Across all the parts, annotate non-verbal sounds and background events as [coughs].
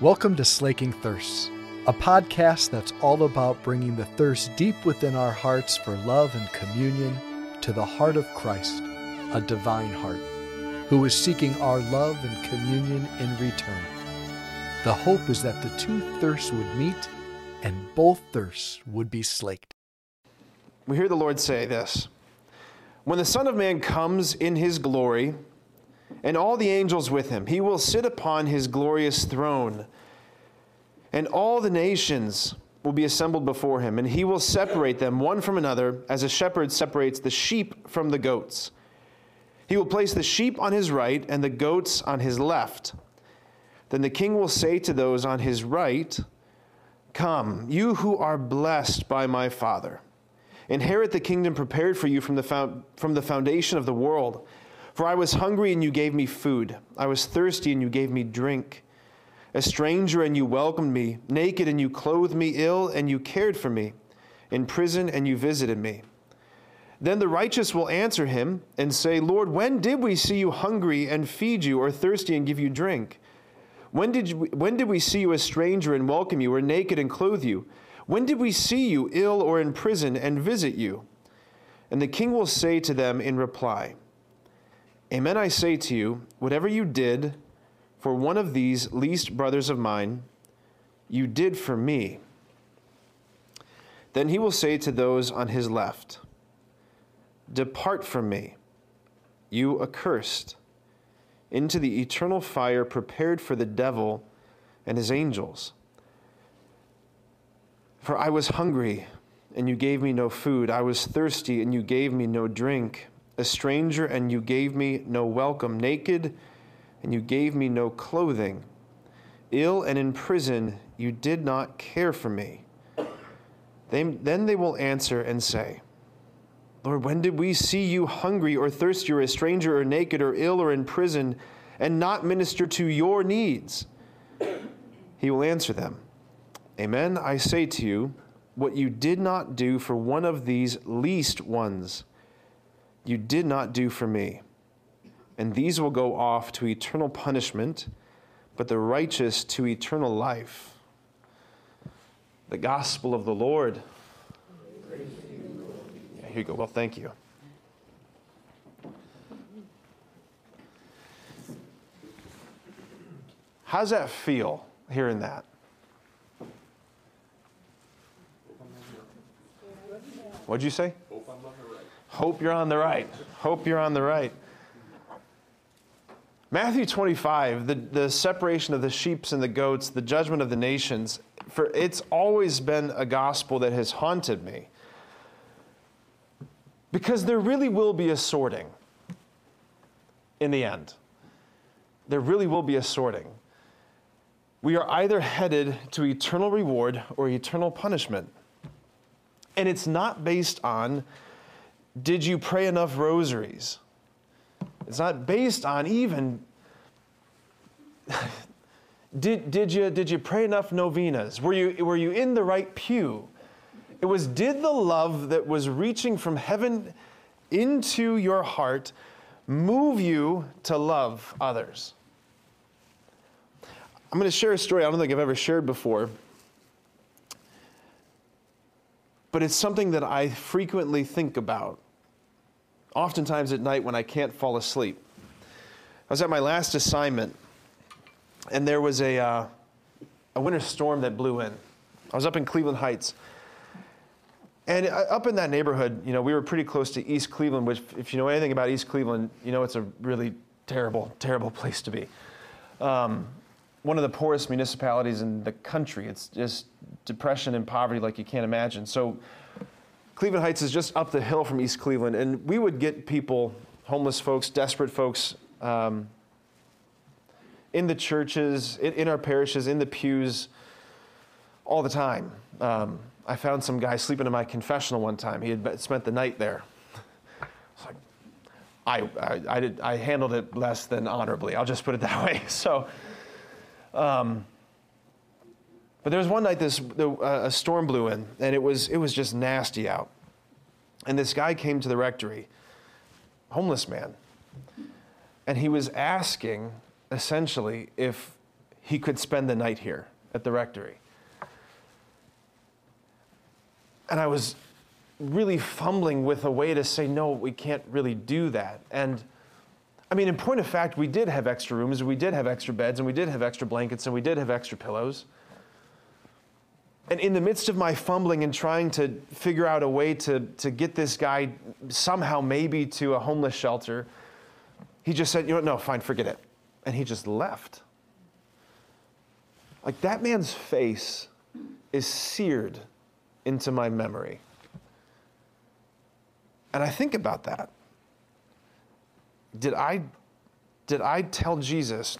Welcome to Slaking Thirsts, a podcast that's all about bringing the thirst deep within our hearts for love and communion to the heart of Christ, a divine heart, who is seeking our love and communion in return. The hope is that the two thirsts would meet and both thirsts would be slaked. We hear the Lord say this When the Son of Man comes in his glory, and all the angels with him. He will sit upon his glorious throne, and all the nations will be assembled before him, and he will separate them one from another, as a shepherd separates the sheep from the goats. He will place the sheep on his right and the goats on his left. Then the king will say to those on his right, Come, you who are blessed by my Father, inherit the kingdom prepared for you from the, from the foundation of the world. For I was hungry and you gave me food. I was thirsty and you gave me drink. A stranger and you welcomed me. Naked and you clothed me. Ill and you cared for me. In prison and you visited me. Then the righteous will answer him and say, Lord, when did we see you hungry and feed you, or thirsty and give you drink? When did, you, when did we see you a stranger and welcome you, or naked and clothe you? When did we see you ill or in prison and visit you? And the king will say to them in reply, Amen, I say to you, whatever you did for one of these least brothers of mine, you did for me. Then he will say to those on his left, Depart from me, you accursed, into the eternal fire prepared for the devil and his angels. For I was hungry, and you gave me no food. I was thirsty, and you gave me no drink a stranger, and you gave me no welcome, naked, and you gave me no clothing, ill and in prison, you did not care for me. They, then they will answer and say, Lord, when did we see you hungry or thirsty or a stranger or naked or ill or in prison and not minister to your needs? He will answer them, Amen, I say to you, what you did not do for one of these least ones you did not do for me. And these will go off to eternal punishment, but the righteous to eternal life. The gospel of the Lord. Yeah, here you go. Well, thank you. How's that feel hearing that? What'd you say? Hope you're on the right. Hope you're on the right. Matthew 25, the, the separation of the sheep and the goats, the judgment of the nations, for it's always been a gospel that has haunted me. Because there really will be a sorting in the end. There really will be a sorting. We are either headed to eternal reward or eternal punishment. And it's not based on did you pray enough rosaries? It's not based on even [laughs] did, did, you, did you pray enough novenas? Were you, were you in the right pew? It was did the love that was reaching from heaven into your heart move you to love others? I'm going to share a story I don't think I've ever shared before. But it's something that I frequently think about oftentimes at night when I can't fall asleep. I was at my last assignment, and there was a, uh, a winter storm that blew in. I was up in Cleveland Heights. And uh, up in that neighborhood, you know, we were pretty close to East Cleveland, which, if you know anything about East Cleveland, you know it's a really terrible, terrible place to be. Um, one of the poorest municipalities in the country. It's just depression and poverty like you can't imagine. So Cleveland Heights is just up the hill from East Cleveland, and we would get people, homeless folks, desperate folks, um, in the churches, in, in, our parishes, in the pews, all the time. Um, I found some guy sleeping in my confessional one time. He had spent the night there. I, I, I, did, I handled it less than honorably. I'll just put it that [laughs] way. So, um, but there was one night this uh, a storm blew in, and it was it was just nasty out. And this guy came to the rectory, homeless man, and he was asking essentially if he could spend the night here at the rectory. And I was really fumbling with a way to say, no, we can't really do that. And I mean, in point of fact, we did have extra rooms, we did have extra beds, and we did have extra blankets, and we did have extra pillows. And in the midst of my fumbling and trying to figure out a way to, to get this guy somehow maybe to a homeless shelter, he just said, You know, no, fine, forget it. And he just left. Like that man's face is seared into my memory. And I think about that. Did I, did I tell Jesus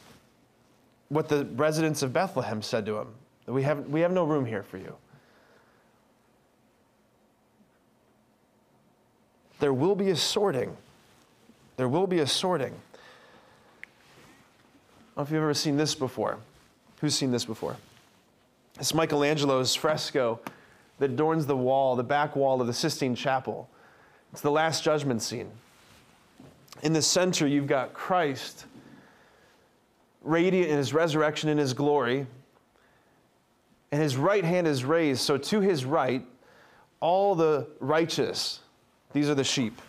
what the residents of Bethlehem said to him? We have, we have no room here for you. There will be a sorting. There will be a sorting. I don't know if you've ever seen this before. Who's seen this before? It's Michelangelo's fresco that adorns the wall, the back wall of the Sistine Chapel. It's the Last Judgment scene. In the center, you've got Christ, radiant in his resurrection in his glory, and his right hand is raised. So to his right, all the righteous, these are the sheep,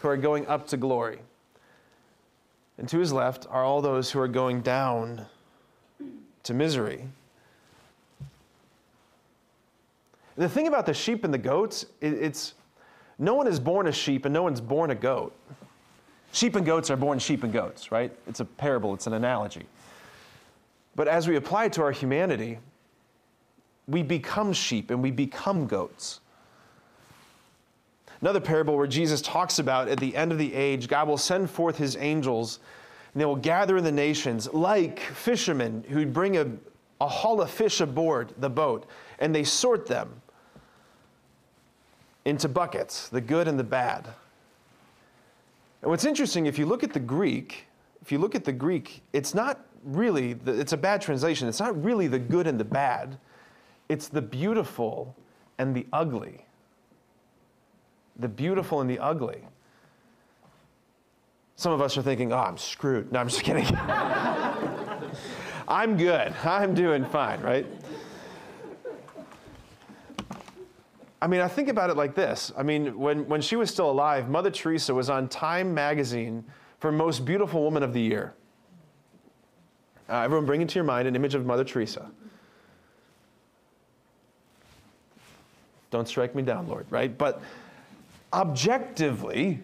who are going up to glory. And to his left are all those who are going down to misery. The thing about the sheep and the goats, it's no one is born a sheep and no one's born a goat. Sheep and goats are born sheep and goats, right? It's a parable, it's an analogy. But as we apply it to our humanity, we become sheep and we become goats. Another parable where Jesus talks about at the end of the age, God will send forth his angels and they will gather in the nations like fishermen who bring a, a haul of fish aboard the boat and they sort them into buckets, the good and the bad. And what's interesting, if you look at the Greek, if you look at the Greek, it's not really, the, it's a bad translation. It's not really the good and the bad. It's the beautiful and the ugly. The beautiful and the ugly. Some of us are thinking, oh, I'm screwed. No, I'm just kidding. [laughs] I'm good. I'm doing fine, right? I mean, I think about it like this. I mean, when, when she was still alive, Mother Teresa was on Time magazine for Most Beautiful Woman of the Year. Uh, everyone, bring into your mind an image of Mother Teresa. Don't strike me down, Lord, right? But objectively,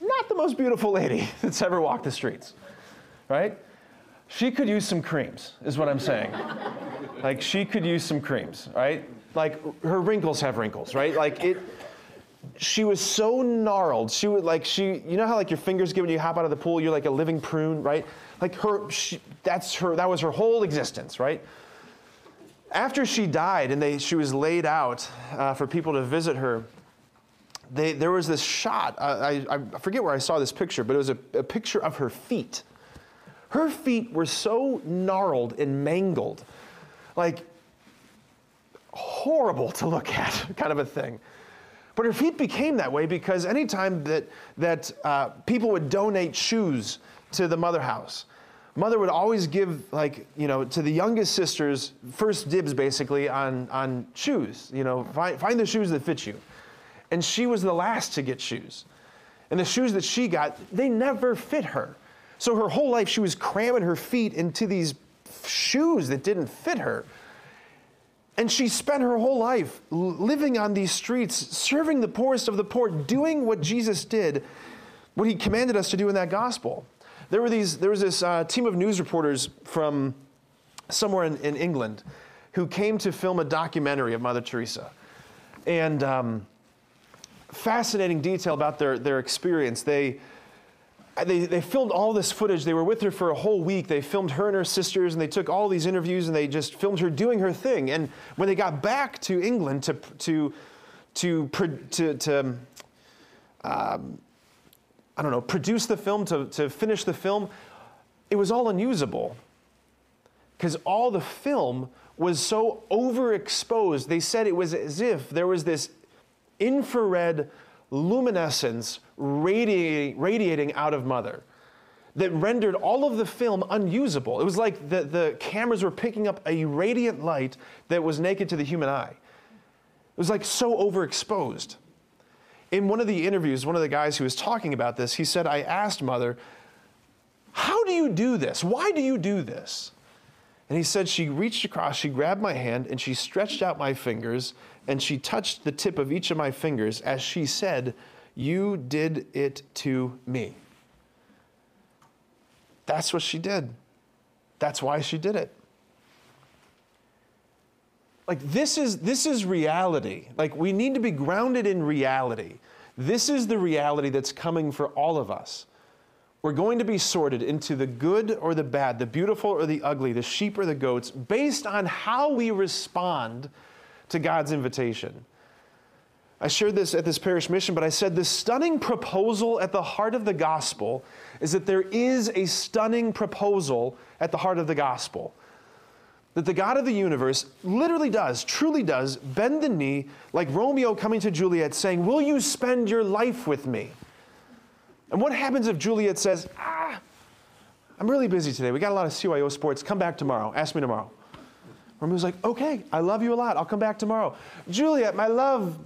not the most beautiful lady [laughs] that's ever walked the streets, right? She could use some creams, is what I'm saying. like, she could use some creams, right? Like, her wrinkles have wrinkles, right? Like, it, she was so gnarled. She would, like, she, you know how, like, your fingers give when you hop out of the pool, you're like a living prune, right? Like, her, she, that's her, that was her whole existence, right? After she died and they, she was laid out uh, for people to visit her, they, there was this shot. I, I, I, forget where I saw this picture, but it was a, a picture of her feet. Her feet were so gnarled and mangled, like horrible to look at, [laughs] kind of a thing. But her feet became that way because anytime that, that uh, people would donate shoes to the mother house, mother would always give like you know to the youngest sisters first dibs basically on on shoes you know find, find the shoes that fit you. And she was the last to get shoes. And the shoes that she got they never fit her. So her whole life she was cramming her feet into these shoes that didn't fit her. And she spent her whole life living on these streets serving the poorest of the poor doing what jesus did what he commanded us to do in that gospel there, were these, there was this uh, team of news reporters from somewhere in, in, England who came to film a documentary of Mother Teresa. And um, fascinating detail about their, their experience. They, they, they filmed all this footage. They were with her for a whole week. They filmed her and her sisters, and they took all these interviews and they just filmed her doing her thing. And when they got back to England to, to, to, to, to um, I don't know, produce the film, to, to finish the film, it was all unusable. Because all the film was so overexposed. They said it was as if there was this infrared luminescence radiating, radiating out of Mother. that rendered all of the film unusable. It was like the, the cameras were picking up a radiant light that was naked to the human eye. It was like so overexposed. In one of the interviews, one of the guys who was talking about this, he said, I asked Mother, How do you do this? Why do you do this? And he said, She reached across, she grabbed my hand, and she stretched out my fingers, and she touched the tip of each of my fingers as she said, You did it to me. That's what she did. That's why she did it. Like this is this is reality. Like we need to be grounded in reality. This is the reality that's coming for all of us. We're going to be sorted into the good or the bad, the beautiful or the ugly, the sheep or the goats, based on how we respond to God's invitation. I shared this at this parish mission, but I said the stunning proposal at the heart of the gospel is that there is a stunning proposal at the heart of the gospel. That the God of the universe literally does, truly does, bend the knee like Romeo coming to Juliet saying, Will you spend your life with me? And what happens if Juliet says, Ah, I'm really busy today. We got a lot of CYO sports. Come back tomorrow. Ask me tomorrow. Romeo's like, Okay, I love you a lot. I'll come back tomorrow. Juliet, my love,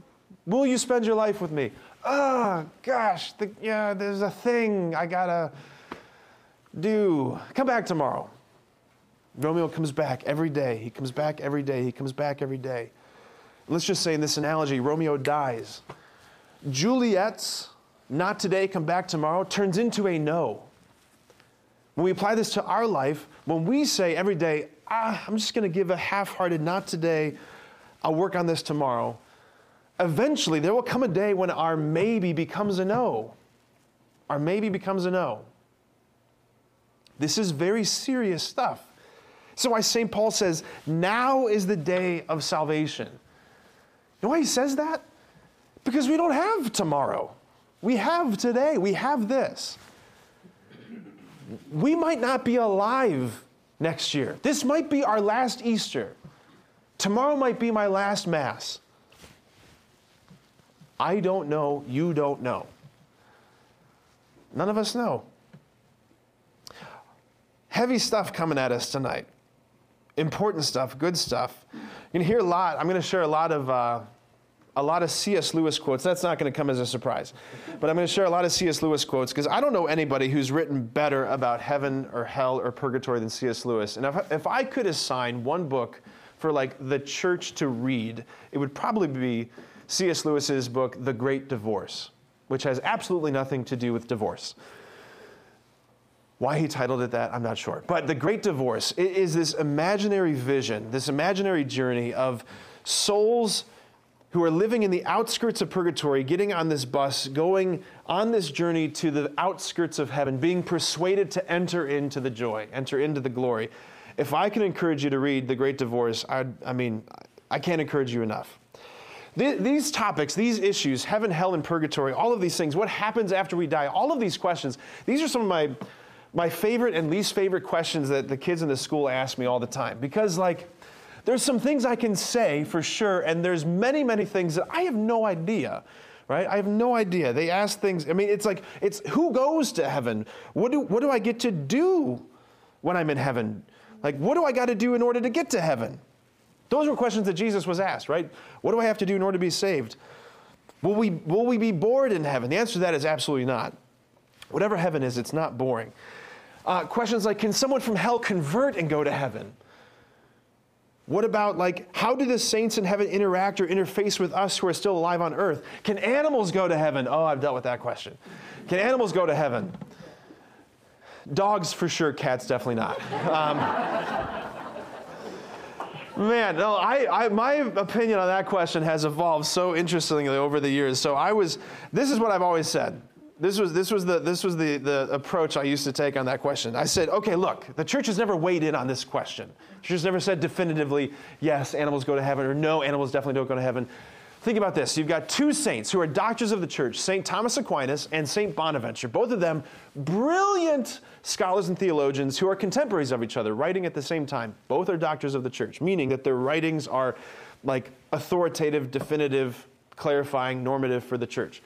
will you spend your life with me? Oh, gosh, the, yeah, there's a thing I gotta do. Come back tomorrow. Romeo comes back every day. He comes back every day. He comes back every day. Let's just say in this analogy, Romeo dies. Juliet's not today, come back tomorrow turns into a no. When we apply this to our life, when we say every day, ah, I'm just going to give a half hearted, not today, I'll work on this tomorrow, eventually there will come a day when our maybe becomes a no. Our maybe becomes a no. This is very serious stuff. So why St. Paul says, now is the day of salvation. You know why he says that? Because we don't have tomorrow. We have today. We have this. We might not be alive next year. This might be our last Easter. Tomorrow might be my last Mass. I don't know. You don't know. None of us know. Heavy stuff coming at us tonight important stuff, good stuff. You're to hear a lot. I'm going to share a lot of. Uh, a lot of C.S. Lewis quotes. That's not going to come as a surprise. But I'm going to share a lot of C.S. Lewis quotes because I don't know anybody who's written better about heaven or hell or purgatory than C.S. Lewis. And if, if I could assign one book for like the church to read, it would probably be C.S. Lewis's book, The Great Divorce, which has absolutely nothing to do with divorce. Why he titled it that, I'm not sure. But The Great Divorce is this imaginary vision, this imaginary journey of souls who are living in the outskirts of purgatory, getting on this bus, going on this journey to the outskirts of heaven, being persuaded to enter into the joy, enter into the glory. If I can encourage you to read The Great Divorce, I, I mean, I can't encourage you enough. These topics, these issues, heaven, hell, and purgatory, all of these things, what happens after we die, all of these questions, these are some of my my favorite and least favorite questions that the kids in the school ask me all the time. Because like there's some things I can say for sure and there's many many things that I have no idea right? I have no idea. They ask things I mean it's like it's who goes to heaven? What do what do I get to do when I'm in heaven? Like what do I got to do in order to get to heaven? Those were questions that Jesus was asked right? What do I have to do in order to be saved? Will we will we be bored in heaven? The answer to that is absolutely not. Whatever heaven is it's not boring uh, questions like Can someone from hell convert and go to heaven? What about, like, how do the saints in heaven interact or interface with us who are still alive on earth? Can animals go to heaven? Oh, I've dealt with that question. Can animals go to heaven? Dogs for sure, cats definitely not. Um, man, no, I, I, my opinion on that question has evolved so interestingly over the years. So I was, this is what I've always said. This was, this was, the, this was the, the approach I used to take on that question. I said, okay, look, the church has never weighed in on this question. The church has never said definitively, yes, animals go to heaven, or no, animals definitely don't go to heaven. Think about this. You've got two saints who are doctors of the church, St. Thomas Aquinas and St. Bonaventure. Both of them brilliant scholars and theologians who are contemporaries of each other, writing at the same time. Both are doctors of the church, meaning that their writings are like authoritative, definitive, clarifying, normative for the church.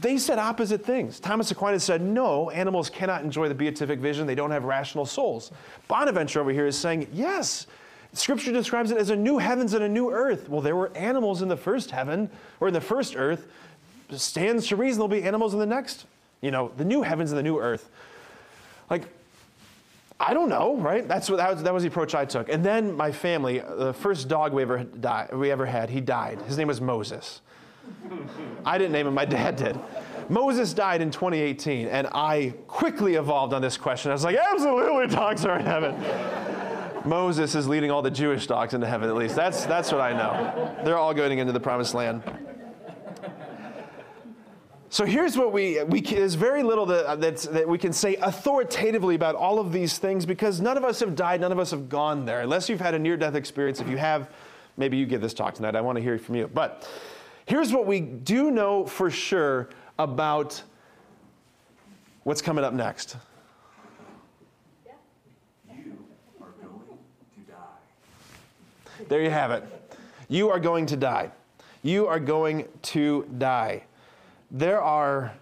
They said opposite things. Thomas Aquinas said, no, animals cannot enjoy the beatific vision. They don't have rational souls. Bonaventure over here is saying, yes, Scripture describes it as a new heavens and a new earth. Well, there were animals in the first heaven or in the first earth. Stands to reason there'll be animals in the next, you know, the new heavens and the new earth. Like, I don't know, right? That's what, that was, that was the approach I took. And then my family, the first dog we ever, died, we ever had, he died. His name was Moses. I didn't name him, my dad did. Moses died in 2018, and I quickly evolved on this question. I was like, absolutely, dogs are in heaven. Moses is leading all the Jewish dogs into heaven, at least. That's, that's what I know. They're all going into the promised land. So here's what we, we there's very little that, uh, that we can say authoritatively about all of these things because none of us have died, none of us have gone there. Unless you've had a near death experience, if you have, maybe you give this talk tonight. I want to hear from you. But Here's what we do know for sure about what's coming up next. You are going to die. There you have it. You are going to die. You are going to die. There are,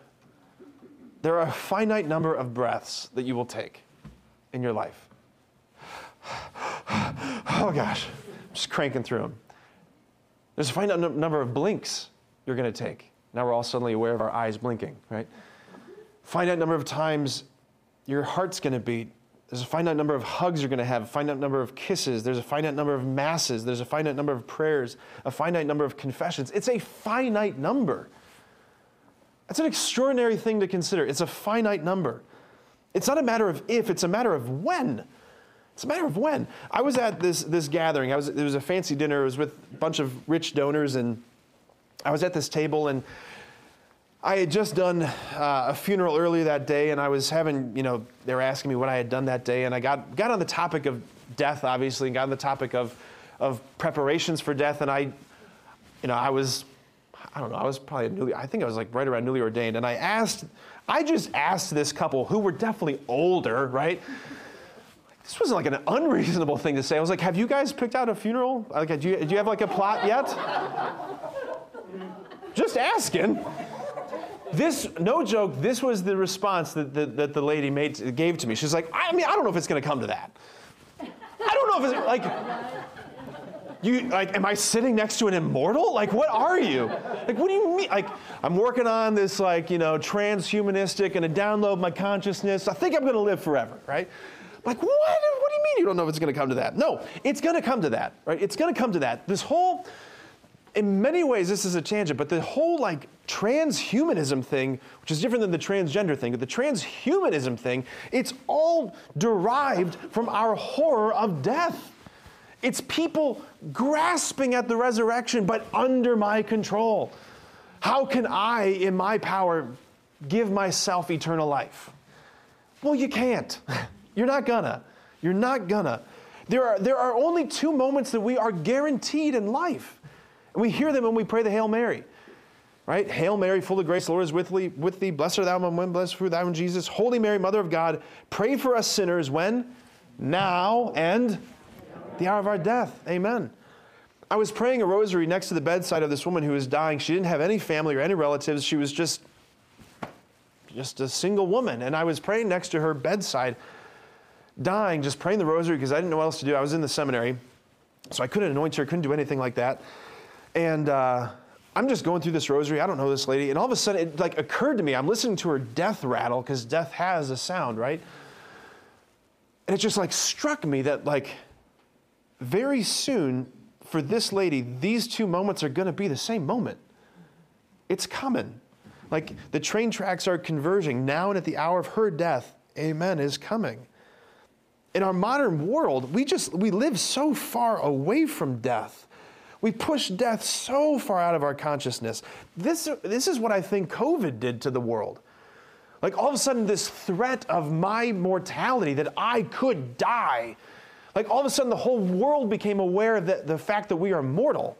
there are a finite number of breaths that you will take in your life. [sighs] Oh gosh, I'm just cranking through them. There's a finite number of blinks you're going to take. Now we're all suddenly aware of our eyes blinking, right? Finite number of times your heart's going to beat. There's a finite number of hugs you're going to have, a finite number of kisses. There's a finite number of masses. There's a finite number of prayers, a finite number of confessions. It's a finite number. That's an extraordinary thing to consider. It's a finite number. It's not a matter of if, it's a matter of when. It's a matter of when. I was at this, this gathering. I was, it was a fancy dinner. It was with a bunch of rich donors, and I was at this table, and I had just done uh, a funeral earlier that day, and I was having, you know, they were asking me what I had done that day, and I got, got on the topic of death, obviously, and got on the topic of, of preparations for death, and I, you know, I was, I don't know, I was probably newly, I think I was like right around newly ordained, and I asked, I just asked this couple who were definitely older, right? This wasn't like an unreasonable thing to say. I was like, have you guys picked out a funeral? Like, do you, do you have like a plot yet? Just asking. This, no joke, this was the response that, that, that the lady made, gave to me. She's like, I mean, I don't know if it's to come to that. I don't know if it's like, you like, am I sitting next to an immortal? Like, what are you? Like, what do you mean? Like, I'm working on this, like, you know, transhumanistic and to download my consciousness. I think I'm to live forever, right? Like, what? What do you mean you don't know if it's going to come to that? No, it's going to come to that, right? It's going to come to that. This whole, in many ways, this is a tangent, but the whole like transhumanism thing, which is different than the transgender thing, but the transhumanism thing, it's all derived from our horror of death. It's people grasping at the resurrection, but under my control. How can I, in my power, give myself eternal life? Well, you can't. [laughs] You're not gonna. You're not gonna. There are, there are only two moments that we are guaranteed in life. And we hear them when we pray the Hail Mary. Right? Hail Mary, full of grace, the Lord is with thee, with thee. Blessed art thou among women, blessed fruit thou in Jesus. Holy Mary, Mother of God, pray for us sinners when? Now and the hour of our death. Amen. I was praying a rosary next to the bedside of this woman who was dying. She didn't have any family or any relatives. She was just, just a single woman. And I was praying next to her bedside dying, just praying the rosary because I didn't know what else to do. I was in the seminary, so I couldn't anoint her, couldn't do anything like that. And uh, I'm just going through this rosary. I don't know this lady, and all of a sudden it like occurred to me. I'm listening to her death rattle because death has a sound, right? And it just like struck me that like very soon for this lady, these two moments are going to be the same moment. It's coming. Like the train tracks are converging now and at the hour of her death, amen, is coming in our modern world, we just we live so far away from death. We push death so far out of our consciousness. This, this is what I think COVID did to the world. Like all of a sudden, this threat of my mortality, that I could die, like all of a sudden, the whole world became aware of the, the fact that we are mortal.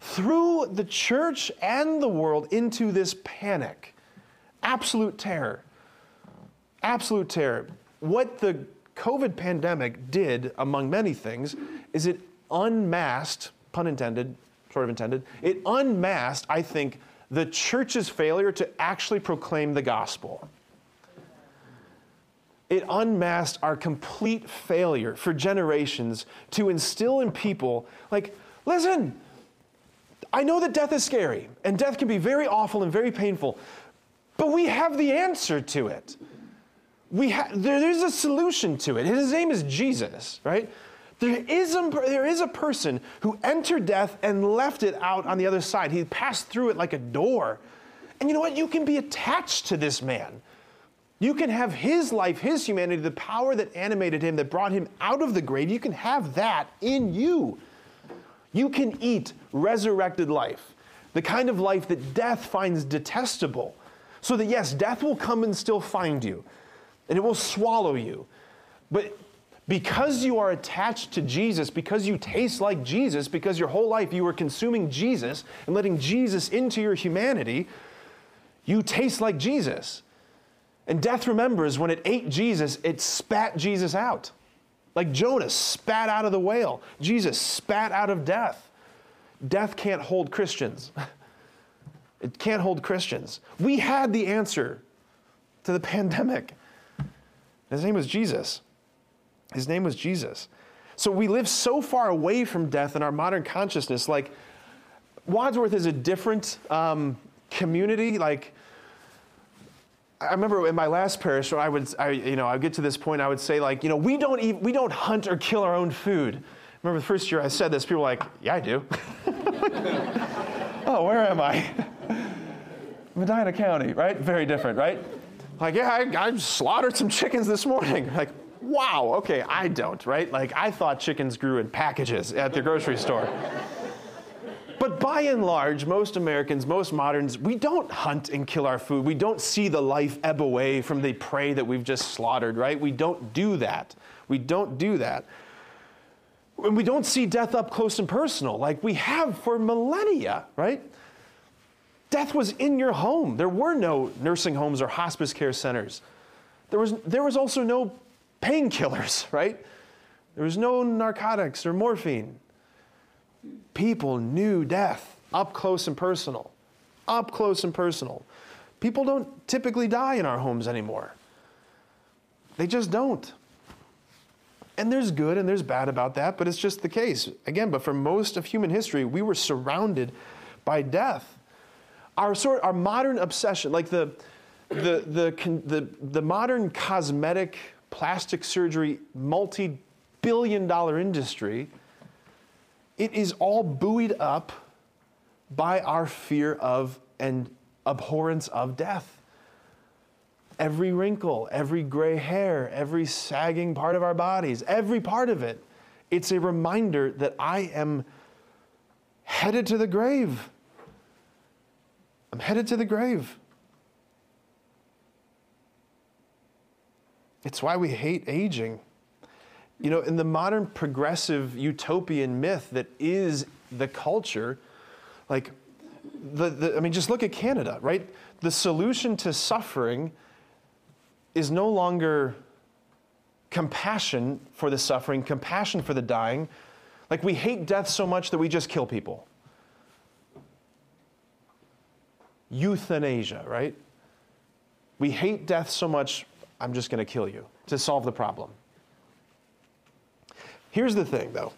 Threw the church and the world into this panic. Absolute terror. Absolute terror. What the COVID pandemic did, among many things, is it unmasked, pun intended, sort of intended, it unmasked, I think, the church's failure to actually proclaim the gospel. It unmasked our complete failure for generations to instill in people, like, listen, I know that death is scary and death can be very awful and very painful, but we have the answer to it. We ha- there, there's a solution to it. His name is Jesus, right? There is, a, there is a person who entered death and left it out on the other side. He passed through it like a door. And you know what? You can be attached to this man. You can have his life, his humanity, the power that animated him, that brought him out of the grave. You can have that in you. You can eat resurrected life, the kind of life that death finds detestable. So that, yes, death will come and still find you, and it will swallow you. But because you are attached to Jesus, because you taste like Jesus, because your whole life you were consuming Jesus and letting Jesus into your humanity, you taste like Jesus. And death remembers when it ate Jesus, it spat Jesus out. Like Jonah spat out of the whale, Jesus spat out of death. Death can't hold Christians. [laughs] It can't hold Christians. We had the answer to the [laughs] pandemic. His name was Jesus. His name was Jesus. So we live so far away from death in our modern consciousness. Like, Wadsworth is a different um, community. Like, I remember in my last parish, I would, I, you know, I would get to this point, I would say, like, you know, we don't, eat, we don't hunt or kill our own food. Remember the first year I said this, people were like, yeah, I do. [laughs] oh, where am I? [laughs] Medina County, right? Very different, right? Like, yeah, I, I slaughtered some chickens this morning. [laughs] Like, wow, okay, I don't, right? Like, I thought chickens grew in packages at the grocery store. But by and large, most Americans, most moderns, we don't hunt and kill our food. We don't see the life ebb away from the prey that we've just slaughtered, right? We don't do that. We don't do that. And we don't see death up close and personal like we have for millennia, right? Death was in your home. There were no nursing homes or hospice care centers. There was, there was also no painkillers, [laughs] right? There was no narcotics or morphine people knew death up close and personal. Up close and personal. People don't typically die in our homes anymore. They just don't. And there's good and there's bad about that, but it's just the case. Again, but for most of human history, we were surrounded by death. Our sort our modern obsession, like the the the the, the modern cosmetic plastic surgery multi-billion dollar industry it is all buoyed up by our fear of and abhorrence of death. Every wrinkle, every gray hair, every sagging part of our bodies, every part of it, it's a reminder that I am headed to the grave. I'm headed to the grave. It's why we hate aging. You know, in the modern progressive utopian myth that is the culture, like, the, the, I mean, just look at Canada, right? The solution to suffering is no longer compassion for the suffering, compassion for the dying. Like, we hate death so much that we just kill people. Euthanasia, right? We hate death so much, I'm just going to kill you to solve the problem. Here's the thing, though.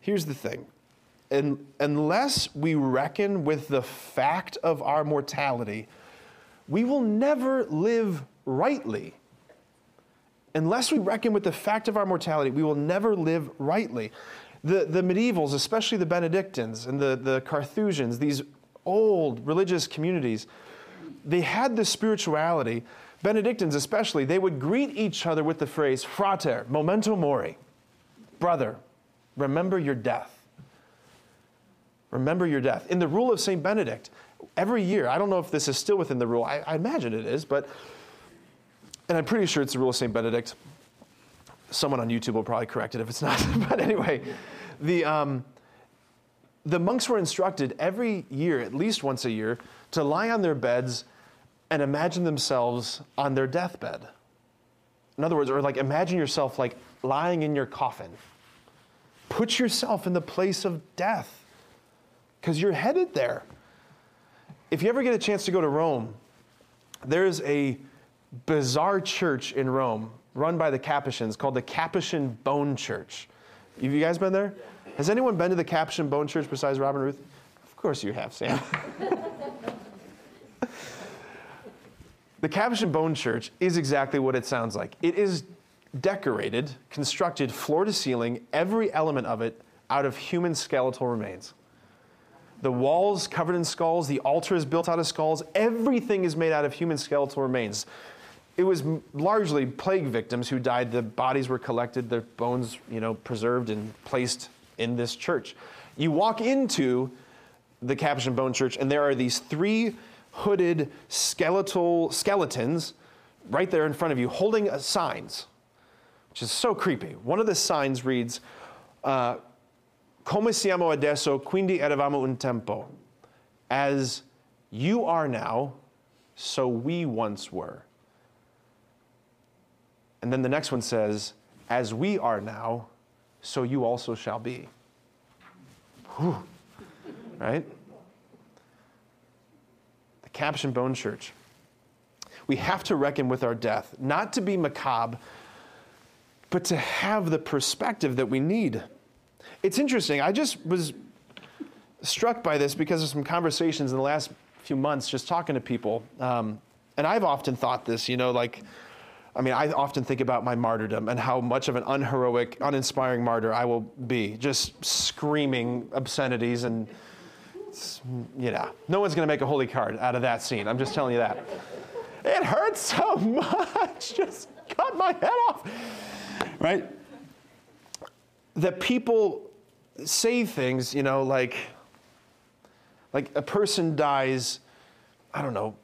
Here's the thing. And unless we reckon with the fact of our mortality, we will never live rightly. Unless we reckon with the fact of our mortality, we will never live rightly. The, the medievals, especially the Benedictines and the, the Carthusians, these old religious communities, they had this spirituality. Benedictines, especially, they would greet each other with the phrase, frater, memento mori. Brother, remember your death. Remember your death. In the rule of St. Benedict, every year, I don't know if this is still within the rule, I, I imagine it is, but, and I'm pretty sure it's the rule of St. Benedict. Someone on YouTube will probably correct it if it's not. [laughs] but anyway, the, um, the monks were instructed every year, at least once a year, to lie on their beds and imagine themselves on their deathbed. In other words, or like imagine yourself like lying in your coffin Put yourself in the place of death because you're headed there. if you ever get a chance to go to Rome, there's a bizarre church in Rome run by the Capuchins called the Capuchin Bone Church. Have you guys been there? Has anyone been to the Capuchin Bone Church besides Robin Ruth? Of course you have, Sam. [laughs] the Capuchin Bone Church is exactly what it sounds like. It is decorated, constructed floor to ceiling, every element of it out of human skeletal remains. The walls covered in skulls, the altar is built out of skulls, everything is made out of human skeletal remains. It was largely plague victims who died. The bodies were collected, their bones, you know, preserved and placed in this church. You walk into the Capuchin Bone Church, and there are these three hooded skeletal skeletons right there in front of you holding signs, which is so creepy. One of the signs reads, uh, Come siamo adesso, quindi eravamo un tempo. As you are now, so we once were. And then the next one says, As we are now, so you also shall be. Whew. Right? The Capuchin Bone Church. We have to reckon with our death, not to be macabre, but to have the perspective that we need. It's interesting. I just was struck by this because of some conversations in the last few months, just talking to people. Um, and I've often thought this, you know, like, I mean, I often think about my martyrdom and how much of an unheroic, uninspiring martyr I will be, just screaming obscenities and, you know, no one's going to make a holy card out of that scene. I'm just telling you that. It hurts so [laughs] much. Just cut my head off. Right? That people say things, you know, like, like a person dies, I don't know,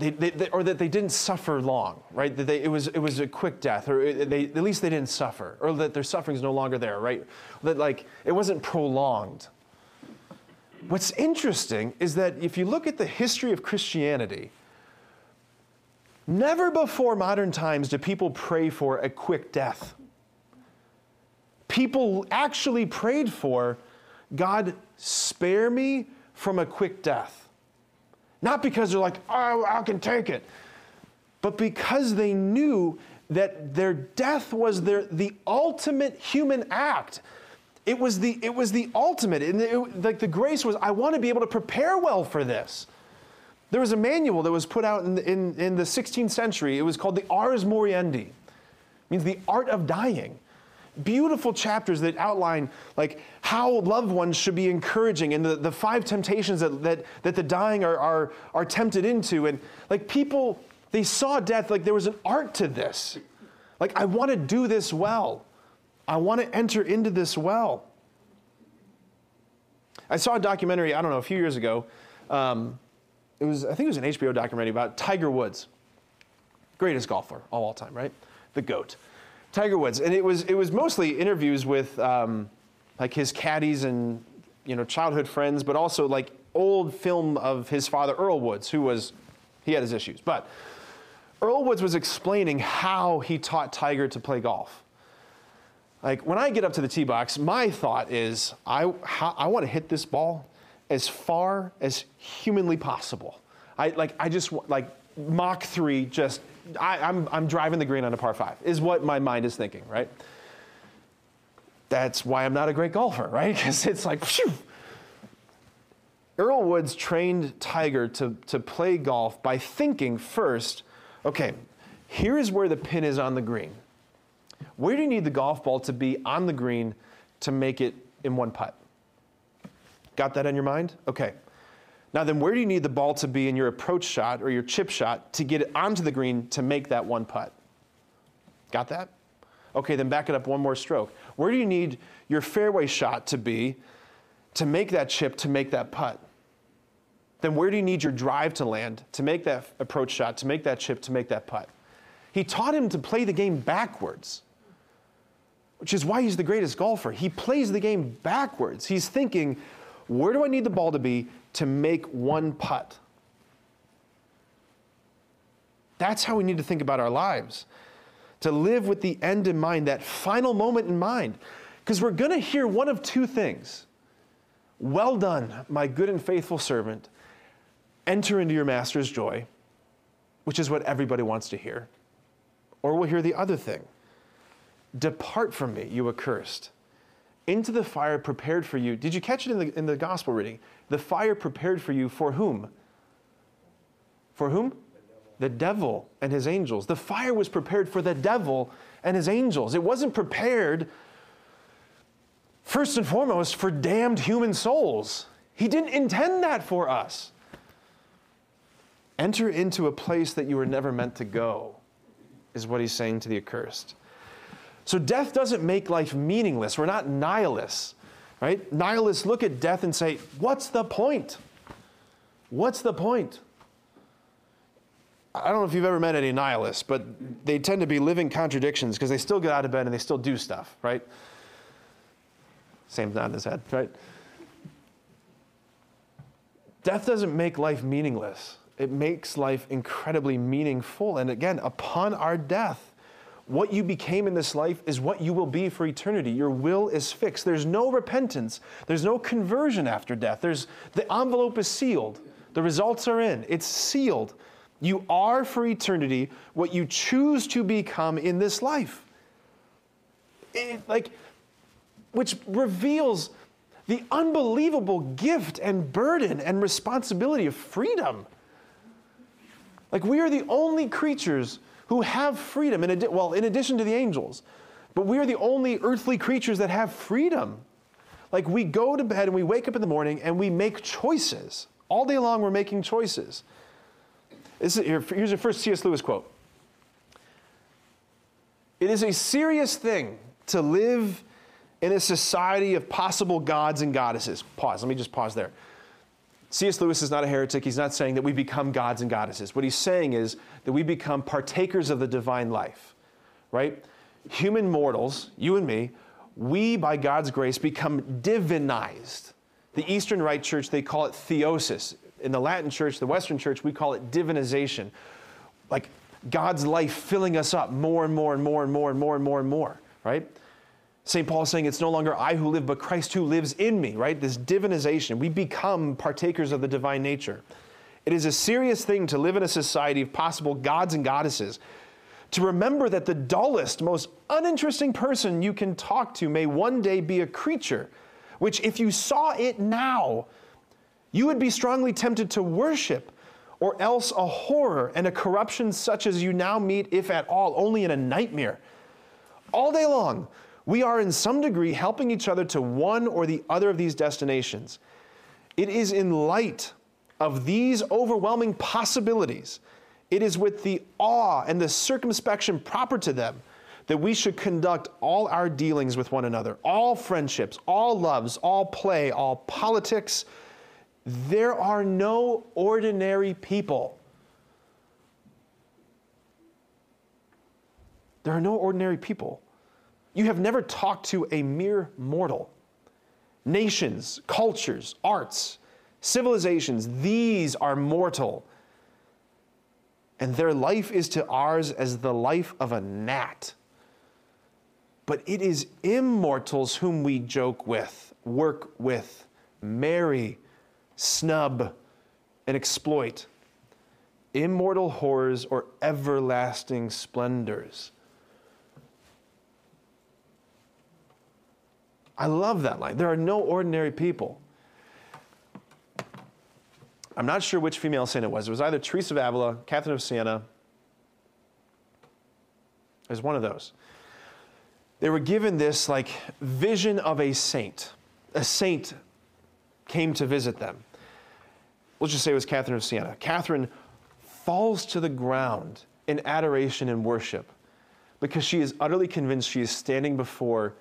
they, they, or that they didn't suffer long, right? That they, it, was, it was a quick death, or they, at least they didn't suffer, or that their suffering is no longer there, right? That like it wasn't prolonged. What's interesting is that if you look at the history of Christianity, never before modern times do people pray for a quick death. People actually prayed for, God, spare me from a quick death. Not because they're like, oh, I can take it, but because they knew that their death was their, the ultimate human act. It was the, it was the ultimate. And it, like the grace was, I want to be able to prepare well for this. There was a manual that was put out in, in, in the 16th century. It was called the Ars Moriendi. It means the art of dying beautiful chapters that outline like how loved ones should be encouraging and the, the five temptations that, that, that the dying are, are, are tempted into. And like people they saw death like there was an art to this. Like i want to do this well. I want to enter into this well. I saw a documentary i don't know a few years ago um, it was i think it was an hbo documentary about tiger woods greatest golfer all, all time right? The goat Tiger Woods, and it was it was mostly interviews with um, like his caddies and you know childhood friends, but also like old film of his father Earl Woods, who was he had his issues, but Earl Woods was explaining how he taught Tiger to play golf. Like when I get up to the tee box, my thought is I how, I want to hit this ball as far as humanly possible. I like I just like Mach three just I, am I'm, I'm driving the green on a par five, is what my mind is thinking, right? That's why I'm not a great golfer, right? [laughs] Because it's like, phew. Earl Woods trained Tiger to, to play golf by thinking first, okay, here is where the pin is on the green. Where do you need the golf ball to be on the green to make it in one putt? Got that in your mind? Okay. Now, then, where do you need the ball to be in your approach shot or your chip shot to get it onto the green to make that one putt? Got that? Okay, then back it up one more stroke. Where do you need your fairway shot to be to make that chip, to make that putt? Then where do you need your drive to land to make that approach shot, to make that chip, to make that putt? He taught him to play the game backwards, which is why he's the greatest golfer. He plays the game backwards. He's thinking, where do I need the ball to be to make one putt? That's how we need to think about our lives. To live with the end in mind, that final moment in mind. Because we're going to hear one of two things Well done, my good and faithful servant. enter into your master's joy, which is what everybody wants to hear. Or we'll hear the other thing Depart from me, you accursed, into the fire prepared for you. Did you catch it in the, in the gospel reading? The fire prepared for you for whom? For whom? The devil. the devil and his angels. The fire was prepared for the devil and his angels. It wasn't prepared, first and foremost, for damned human souls. He didn't intend that for us. Enter into a place that you were never meant to go, is what he's saying to the accursed. So death doesn't make life meaningless. We're not nihilists, right? Nihilists look at death and say, What's the point? What's the point? I don't know if you've ever met any nihilists, but they tend to be living contradictions because they still get out of bed and they still do stuff, right? Same in his head, right? Death doesn't make life meaningless it makes life incredibly meaningful. And again, upon our death, what you became in this life is what you will be for eternity. Your will is fixed. There's no repentance. There's no conversion after death. There's the envelope is sealed. The results are in. It's sealed. You are for eternity what you choose to become in this life. It, like which reveals the unbelievable gift and burden and responsibility of freedom. Like we are the only creatures who have freedom, in adi- well, in addition to the angels, but we are the only earthly creatures that have freedom. Like we go to bed and we wake up in the morning and we make choices. All day long, we're making choices. This is, here, here's your first C.S. Lewis quote It is a serious thing to live in a society of possible gods and goddesses. Pause, let me just pause there. C.S. Lewis is not a heretic. He's not saying that we become gods and goddesses. What he's saying is that we become partakers of the divine life, right? Human mortals, you and me, we, by God's grace, become divinized. The Eastern Rite Church, they call it theosis. In the Latin Church, the Western Church, we call it divinization. Like God's life filling us up more and more and more and more and more and more and more, right? St. Paul saying it's no longer I who live, but Christ who lives in me, right? This divinization. We become partakers of the divine nature. It is a serious thing to live in a society of possible gods and goddesses. To remember that the dullest, most uninteresting person you can talk to may one day be a creature, which, if you saw it now, you would be strongly tempted to worship, or else a horror and a corruption such as you now meet, if at all, only in a nightmare. All day long, we are in some degree helping each other to one or the other of these destinations. It is in light of these overwhelming possibilities, it is with the awe and the circumspection proper to them that we should conduct all our dealings with one another, all friendships, all loves, all play, all politics. There are no ordinary people. There are no ordinary people. You have never talked to a mere mortal. Nations, cultures, arts, civilizations, these are mortal. And their life is to ours as the life of a gnat. But it is immortals whom we joke with, work with, marry, snub, and exploit. Immortal horrors or everlasting splendors. I love that line. There are no ordinary people. I'm not sure which female saint it was. It was either Teresa of Avila, Catherine of Siena. It was one of those. They were given this like vision of a saint. A saint came to visit them. Let's just say it was Catherine of Siena. Catherine falls to the ground in adoration and worship because she is utterly convinced she is standing before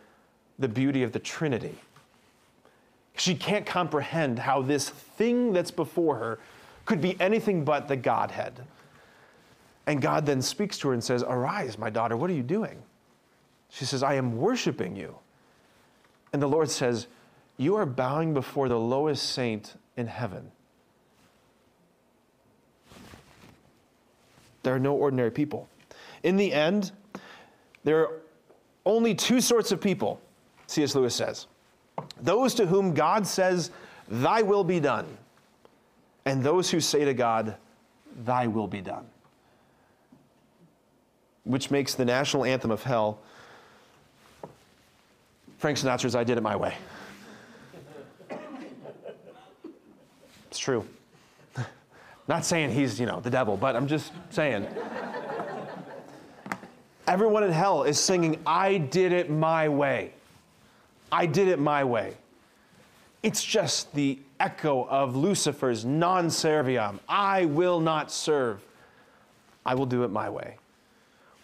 the beauty of the Trinity. She can't comprehend how this thing that's before her could be anything but the Godhead. And God then speaks to her and says, Arise, my daughter, what are you doing? She says, I am worshiping you. And the Lord says, You are bowing before the lowest saint in heaven. There are no ordinary people. In the end, there are only two sorts of people C.S. Lewis says. Those to whom God says, Thy will be done, and those who say to God, Thy will be done. Which makes the national anthem of hell Frank Sinatra's I Did It My Way. [laughs] It's true. [laughs] Not saying he's, you know, the devil, but I'm just saying. [laughs] Everyone in hell is singing, I did it my way. I did it my way. It's just the echo of Lucifer's non serviam. I will not serve. I will do it my way.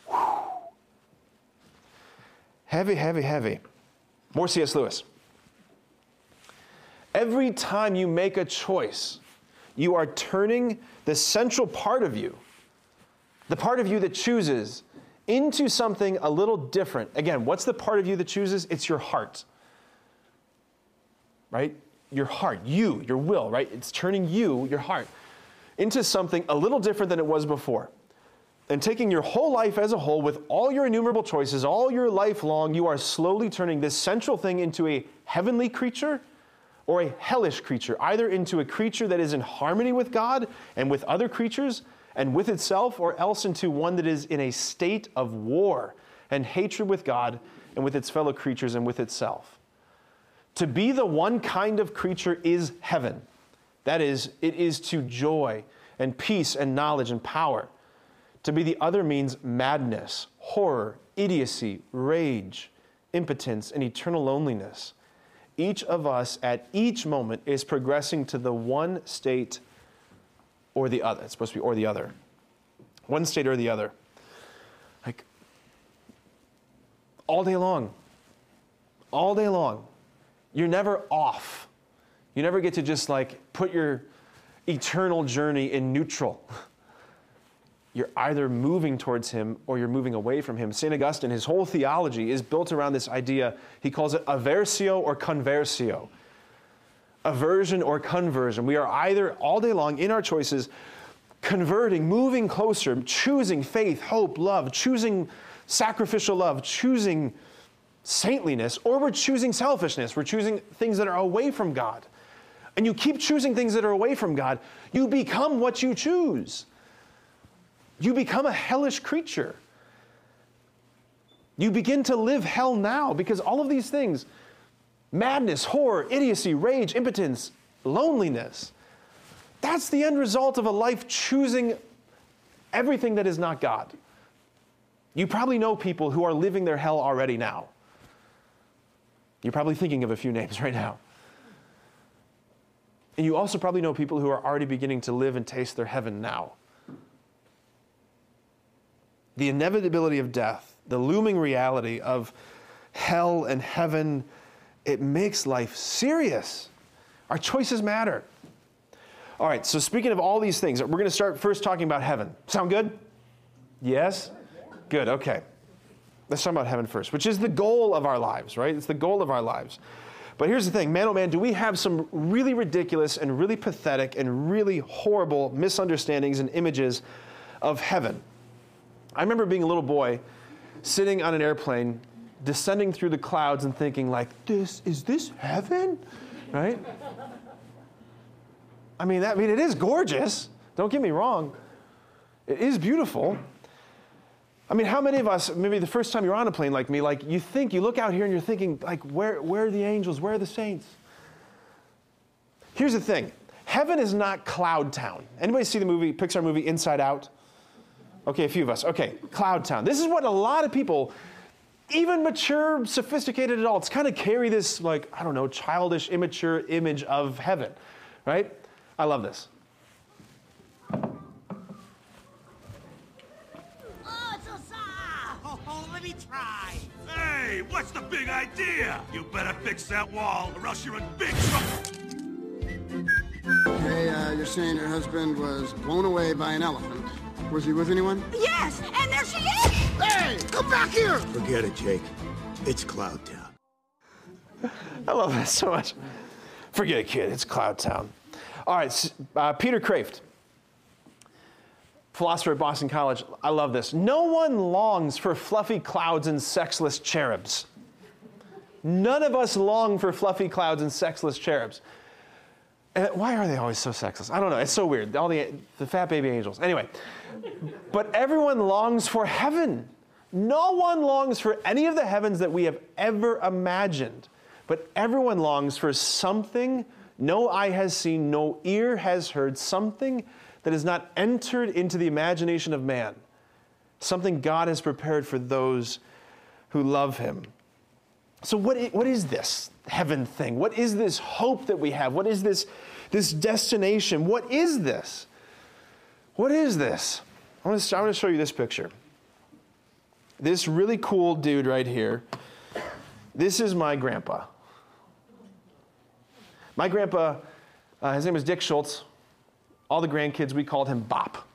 Whew. Heavy, heavy, heavy. More C.S. Lewis. Every time you make a choice, you are turning the central part of you, the part of you that chooses, into something a little different. Again, what's the part of you that chooses? It's your heart. Right? Your heart, you, your will, right? It's turning you, your heart, into something a little different than it was before. And taking your whole life as a whole, with all your innumerable choices, all your life long, you are slowly turning this central thing into a heavenly creature or a hellish creature, either into a creature that is in harmony with God and with other creatures and with itself, or else into one that is in a state of war and hatred with God and with its fellow creatures and with itself. To be the one kind of creature is heaven. That is, it is to joy and peace and knowledge and power. To be the other means madness, horror, idiocy, rage, impotence, and eternal loneliness each of us at each moment is progressing to the one state or the other. It's supposed to be or the other. One state or the other. Like all day long. All day long. You're never off. You never get to just like put your eternal journey in neutral. [laughs] you're either moving towards him or you're moving away from him. St. Augustine, his whole theology is built around this idea. He calls it aversio or conversio. Aversion or conversion. We are either all day long in our choices converting, moving closer, choosing faith, hope, love, choosing sacrificial love, choosing saintliness, or we're choosing selfishness. We're choosing things that are away from God. And you keep choosing things that are away from God, you become what you choose. You become a hellish creature. You begin to live hell now because all of these things madness, horror, idiocy, rage, impotence, loneliness that's the end result of a life choosing everything that is not God. You probably know people who are living their hell already now. You're probably thinking of a few [laughs] names right now. And you also probably know people who are already beginning to live and taste their heaven now the inevitability of death, the looming reality of hell and heaven, it makes life serious. Our choices matter. All right, so speaking of all these things, we're going to start first talking about heaven. Sound good? Yes? Good, okay. Let's talk about heaven first, which is the goal of our lives, right? It's the goal of our lives. But here's the thing man, oh man, do we have some really ridiculous and really pathetic and really horrible misunderstandings and images of heaven? I remember being a little boy sitting on an airplane, descending through the clouds and thinking, like, this, is this heaven? Right? I mean, that, I mean, it is gorgeous. Don't get me wrong. It is beautiful. I mean, how many of us, maybe the first time you're on a plane like me, like you think, you look out here and you're thinking, like, where, where are the angels? Where are the saints? Here's the thing heaven is not cloud town. Anybody see the movie, Pixar movie Inside Out? Okay, a few of us. Okay, Cloud Town. This is what a lot of people, even mature, sophisticated adults, kind of carry this, like, I don't know, childish, immature image of heaven, right? I love this. Hey, what's the big idea? You better fix that wall, or else you're in big trouble. Okay, uh, you're saying your husband was blown away by an elephant. Was he with anyone? Yes, and there she is! Hey, come back here! Forget it, Jake. It's Cloud Town. I love that so much. Forget it, kid. It's Cloud Town. All right, uh, Peter Kreeft, philosopher at Boston College. I love this. No one longs for fluffy clouds and sexless cherubs. None of us long for fluffy clouds and sexless cherubs. And why are they always so sexless? I don't know. It's so weird. All the, the fat baby angels. Anyway, but everyone longs for heaven. No one longs for any of the heavens that we have ever imagined, but everyone longs for something no eye has seen, no ear has heard, something that has not entered into the imagination of man, something God has prepared for those who love him. So, what is, what is this heaven thing? What is this hope that we have? What is this, this destination? What is this? What is this? I want, to, I to show you this picture. This really cool dude right here. This is my grandpa. My grandpa, uh, his name was Dick Schultz. All the grandkids, we called him Bop,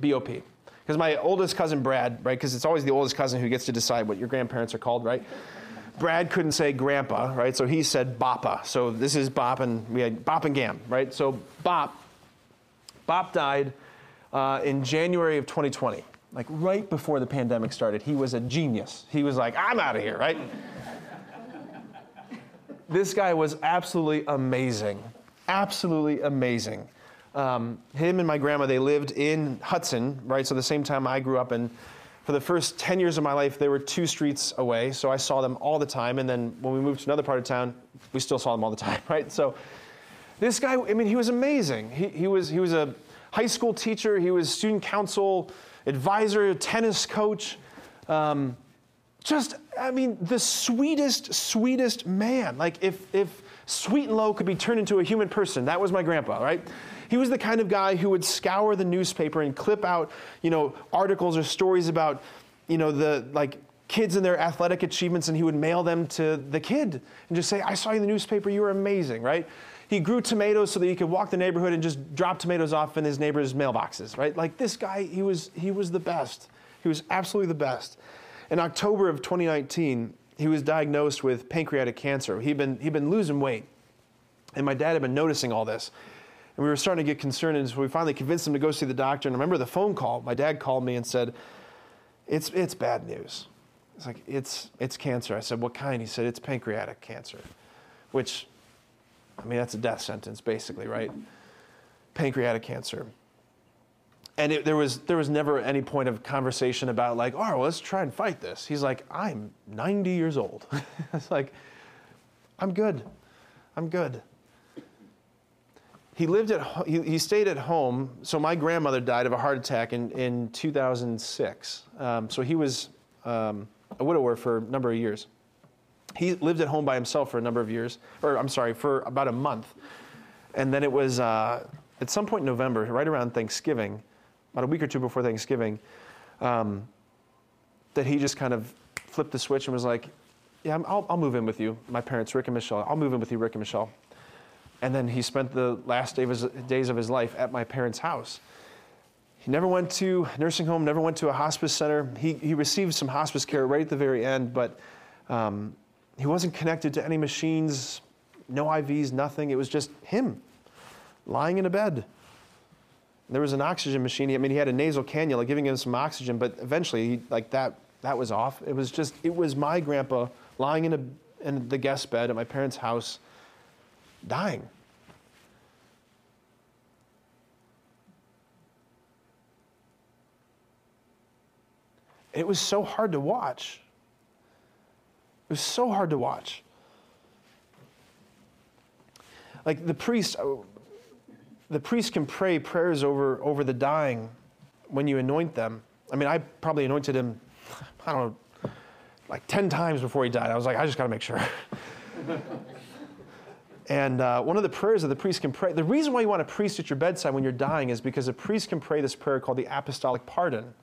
B O P. Because my oldest cousin Brad, right, because it's always the oldest cousin who gets to decide what your grandparents are called, right? Brad couldn't say grandpa, right? So he said Boppa. So this is Bop, and we had Bop and Gam, right? So Bop, Bop died uh, in January of 2020, like right before the pandemic started. He was a genius. He was like, I'm out of here, right? this guy was absolutely amazing. Absolutely amazing. Um, him and my grandma, they lived in Hudson, right? So the same time I grew up. And for the first 10 years of my life, they were two streets away. So I saw them all the time. And then when we moved to another part of town, we still saw them all the time, [laughs] right? So this guy, I mean, he was amazing. He, he, was, he was a high school teacher, he was student council advisor, tennis coach. Um, just, I mean, the sweetest, sweetest man. Like if, if Sweet and Low could be turned into a human person, that was my grandpa, right? He was the kind of guy who would scour the newspaper and clip out, you know, articles or stories about, you know, the like kids and their athletic achievements, and he would mail them to the kid and just say, "I saw you in the newspaper. You were amazing," right? He grew tomatoes so that he could walk the neighborhood and just drop tomatoes off in his neighbors' mailboxes, right? Like this guy, he was he was the best. He was absolutely the best. In October of 2019, he was diagnosed with pancreatic cancer. He'd been, he'd been losing weight. And my dad had been noticing all this. And we were starting to get concerned, and so we finally convinced him to go see the doctor. And I remember the phone call. My dad called me and said, It's, it's bad news. It's like, it's, it's cancer. I said, What kind? He said, It's pancreatic cancer, which, I mean, that's a death sentence, basically, right? Pancreatic cancer and it, there was there was never any point of conversation about like, oh, well, let's try and fight this. He's like, I'm 90 years old. [laughs] it's like, I'm good, I'm good. He lived at he, he stayed at home. So my grandmother died of a heart attack in in 2006. Um, so he was um, a widower for a number of years. He lived at home by himself for a number of years, or I'm sorry, for about a month, and then it was. Uh, at some point in November, right around Thanksgiving, about a week or two before Thanksgiving, um, that he just kind of flipped the switch and was like, Yeah, I'll, I'll move in with you. My parents, Rick and Michelle, I'll move in with you, Rick and Michelle. And then he spent the last day of his, days of his life at my parents' house. He never went to nursing home, never went to a hospice center. He, he received some hospice care right at the very end, but um, he wasn't connected to any machines, no IVs, nothing. It was just him lying in a bed. There was an oxygen machine. I mean, he had a nasal cannula giving him some oxygen, but eventually, he, like that, that was off. It was just, it was my grandpa lying in, a, in the guest bed at my parents' house, dying. It was so hard to watch. It was so hard to watch. Like the priest, uh, the priest can pray prayers over, over the dying when you anoint them. I mean, I probably anointed him, [laughs] I don't know, like 10 times before he died. I was like, I just got to make sure. [laughs] and uh, one of the prayers that the priest can pray, the reason why you want a priest at your bedside when you're dying is because a priest can pray this prayer called the apostolic pardon,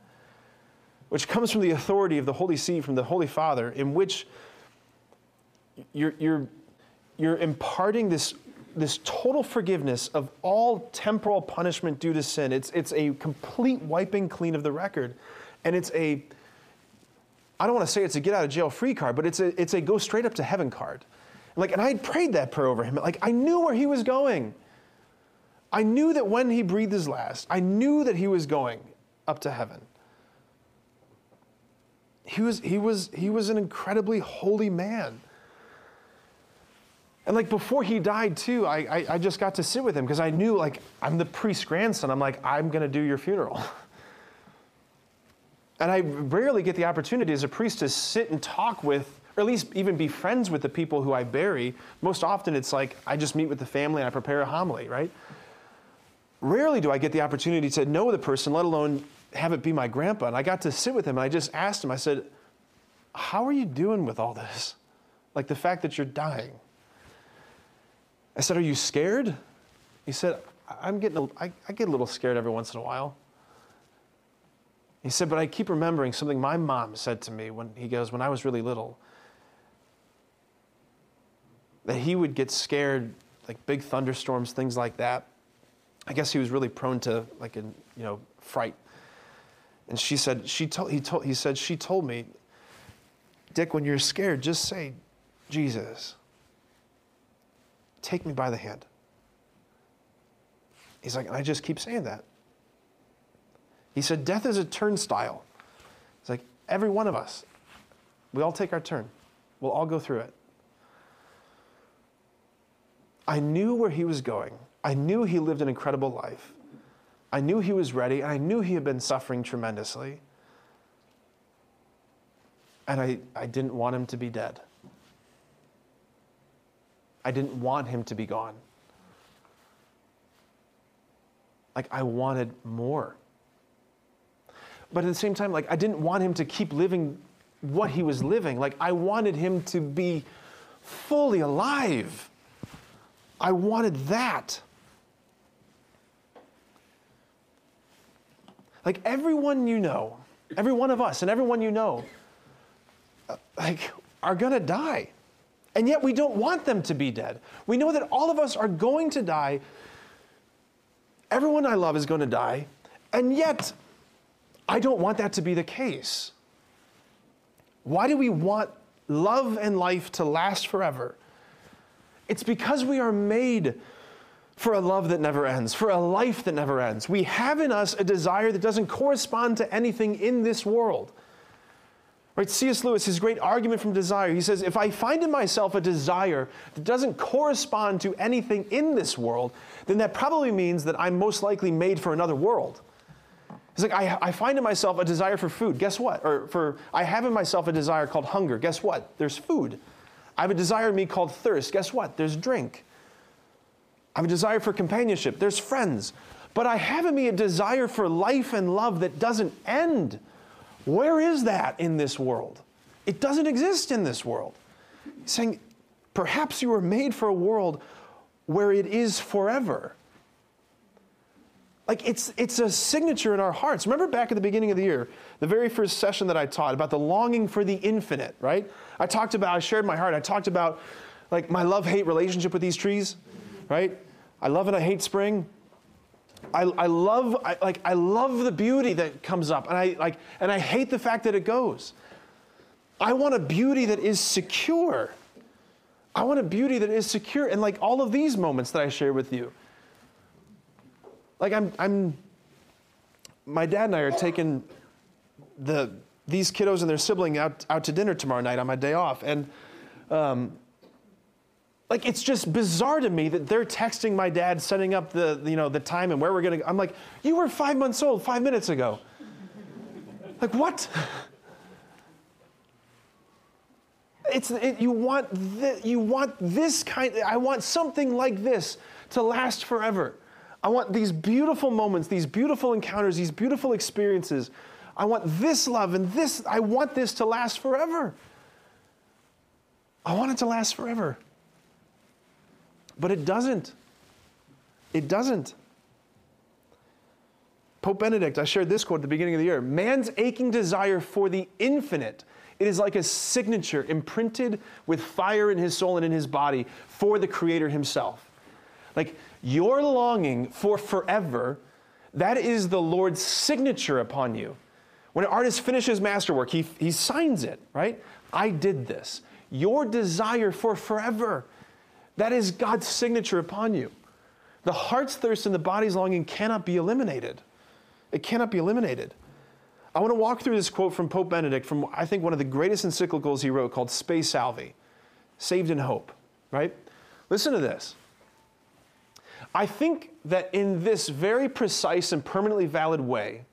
which comes from the authority of the Holy See, from the Holy Father, in which you're, you're, you're imparting this this total forgiveness of all temporal punishment due to sin. It's, it's a complete wiping clean of the record. And it's a, I don't want to say it's a get out of jail free card, but it's a, it's a go straight up to heaven card. Like, and I had prayed that prayer over him. Like, I knew where he was going. I knew that when he breathed his last, I knew that he was going up to heaven. He was, he was, he was an incredibly holy man. And like before he died too, I, I, I just got to sit with him because I knew like I'm the priest's grandson. I'm like, I'm gonna do your funeral. [laughs] And I rarely get the opportunity as a priest to sit and talk with, or at least even be friends with the people who I bury. Most often it's like I just meet with the family and I prepare a homily, right? Rarely do I get the opportunity to know the person, let alone have it be my grandpa. And I got to sit with him and I just asked him, I said, How are you doing with all this? Like the fact that you're dying. I said, Are you scared? He said, I'm getting a, I, I get a little scared every once in a while. He said, but I keep remembering something my mom said to me when he goes, when I was really little. That he would get scared, like big thunderstorms, things like that. I guess he was really prone to like a, you know, fright. And she said, she told, he told, he said, she told me, Dick, when you're scared, just say, Jesus, take me by the hand. He's like, I just keep saying that. He said, Death is a turnstile. It's like every one of us, we all take our turn. We'll all go through it. I knew where he was going. I knew he lived an incredible life. I knew he was ready. and I knew he had been suffering tremendously. And I, I didn't want him to be dead. I didn't want him to be gone. Like, I wanted more but at the same time, like I didn't want him to keep living what he was living. Like I wanted him to be fully alive. I wanted that. Like everyone you know, every one of us and everyone you know, uh, like are gonna die. And yet we don't want them to be dead. We know that all of us are going to die. Everyone I love is going to die. And yet I don't want that to be the case. Why do we want love and life to last forever? It's because we are made for a love that never ends, for a life that never ends. We have in us a desire that doesn't correspond to anything in this world. Right, C.S. Lewis, his great argument from desire, he says, if I find in myself a desire that doesn't correspond to anything in this world, then that probably means that I'm most likely made for another world. He's like, I, I find in myself a desire for food. Guess what? Or for, I have in myself a desire called hunger. Guess what? There's food. I have a desire in me called thirst. Guess what? There's drink. I have a desire for companionship. There's friends. But I have in me a desire for life and love that doesn't end. Where is that in this world? It doesn't exist in this world. He's saying, perhaps you were made for a world where it is forever. Like it's, it's a signature in our hearts. Remember back at the beginning of the year, the very first session that I taught about the longing for the infinite, right? I talked about, I shared my heart. I talked about like my love hate relationship with these trees, right? I love and I hate spring. I, I love I, like I love the beauty that comes up and I like and I hate the fact that it goes. I want a beauty that is secure. I want a beauty that is secure and like all of these moments that I share with you like I'm, I'm, my dad and I are taking the these kiddos and their sibling out out to dinner tomorrow night on my day off, and um, like it's just bizarre to me that they're texting my dad, setting up the you know the time and where we're gonna. I'm like, you were five months old five minutes ago. like what? It's it, you want you want this kind. I want something like this to last forever. I want these beautiful moments, these beautiful encounters, these beautiful experiences. I want this love and this, I want this to last forever. I want it to last forever. But it doesn't. It doesn't. Pope Benedict, I shared this quote at the beginning of the year man's aching desire for the infinite. It is like a signature imprinted with fire in his soul and in his body for the Creator himself. Like your longing for forever, that is the Lord's signature upon you. When an artist finishes masterwork, he, he signs it, right? I did this. Your desire for forever, that is God's signature upon you. The heart's thirst and the body's longing cannot be eliminated. It cannot be eliminated. I want to walk through this quote from Pope Benedict from, I think, one of the greatest encyclicals he wrote called Spe Salvi, Saved in Hope, right? Listen to this. I think that in this very precise and permanently valid way,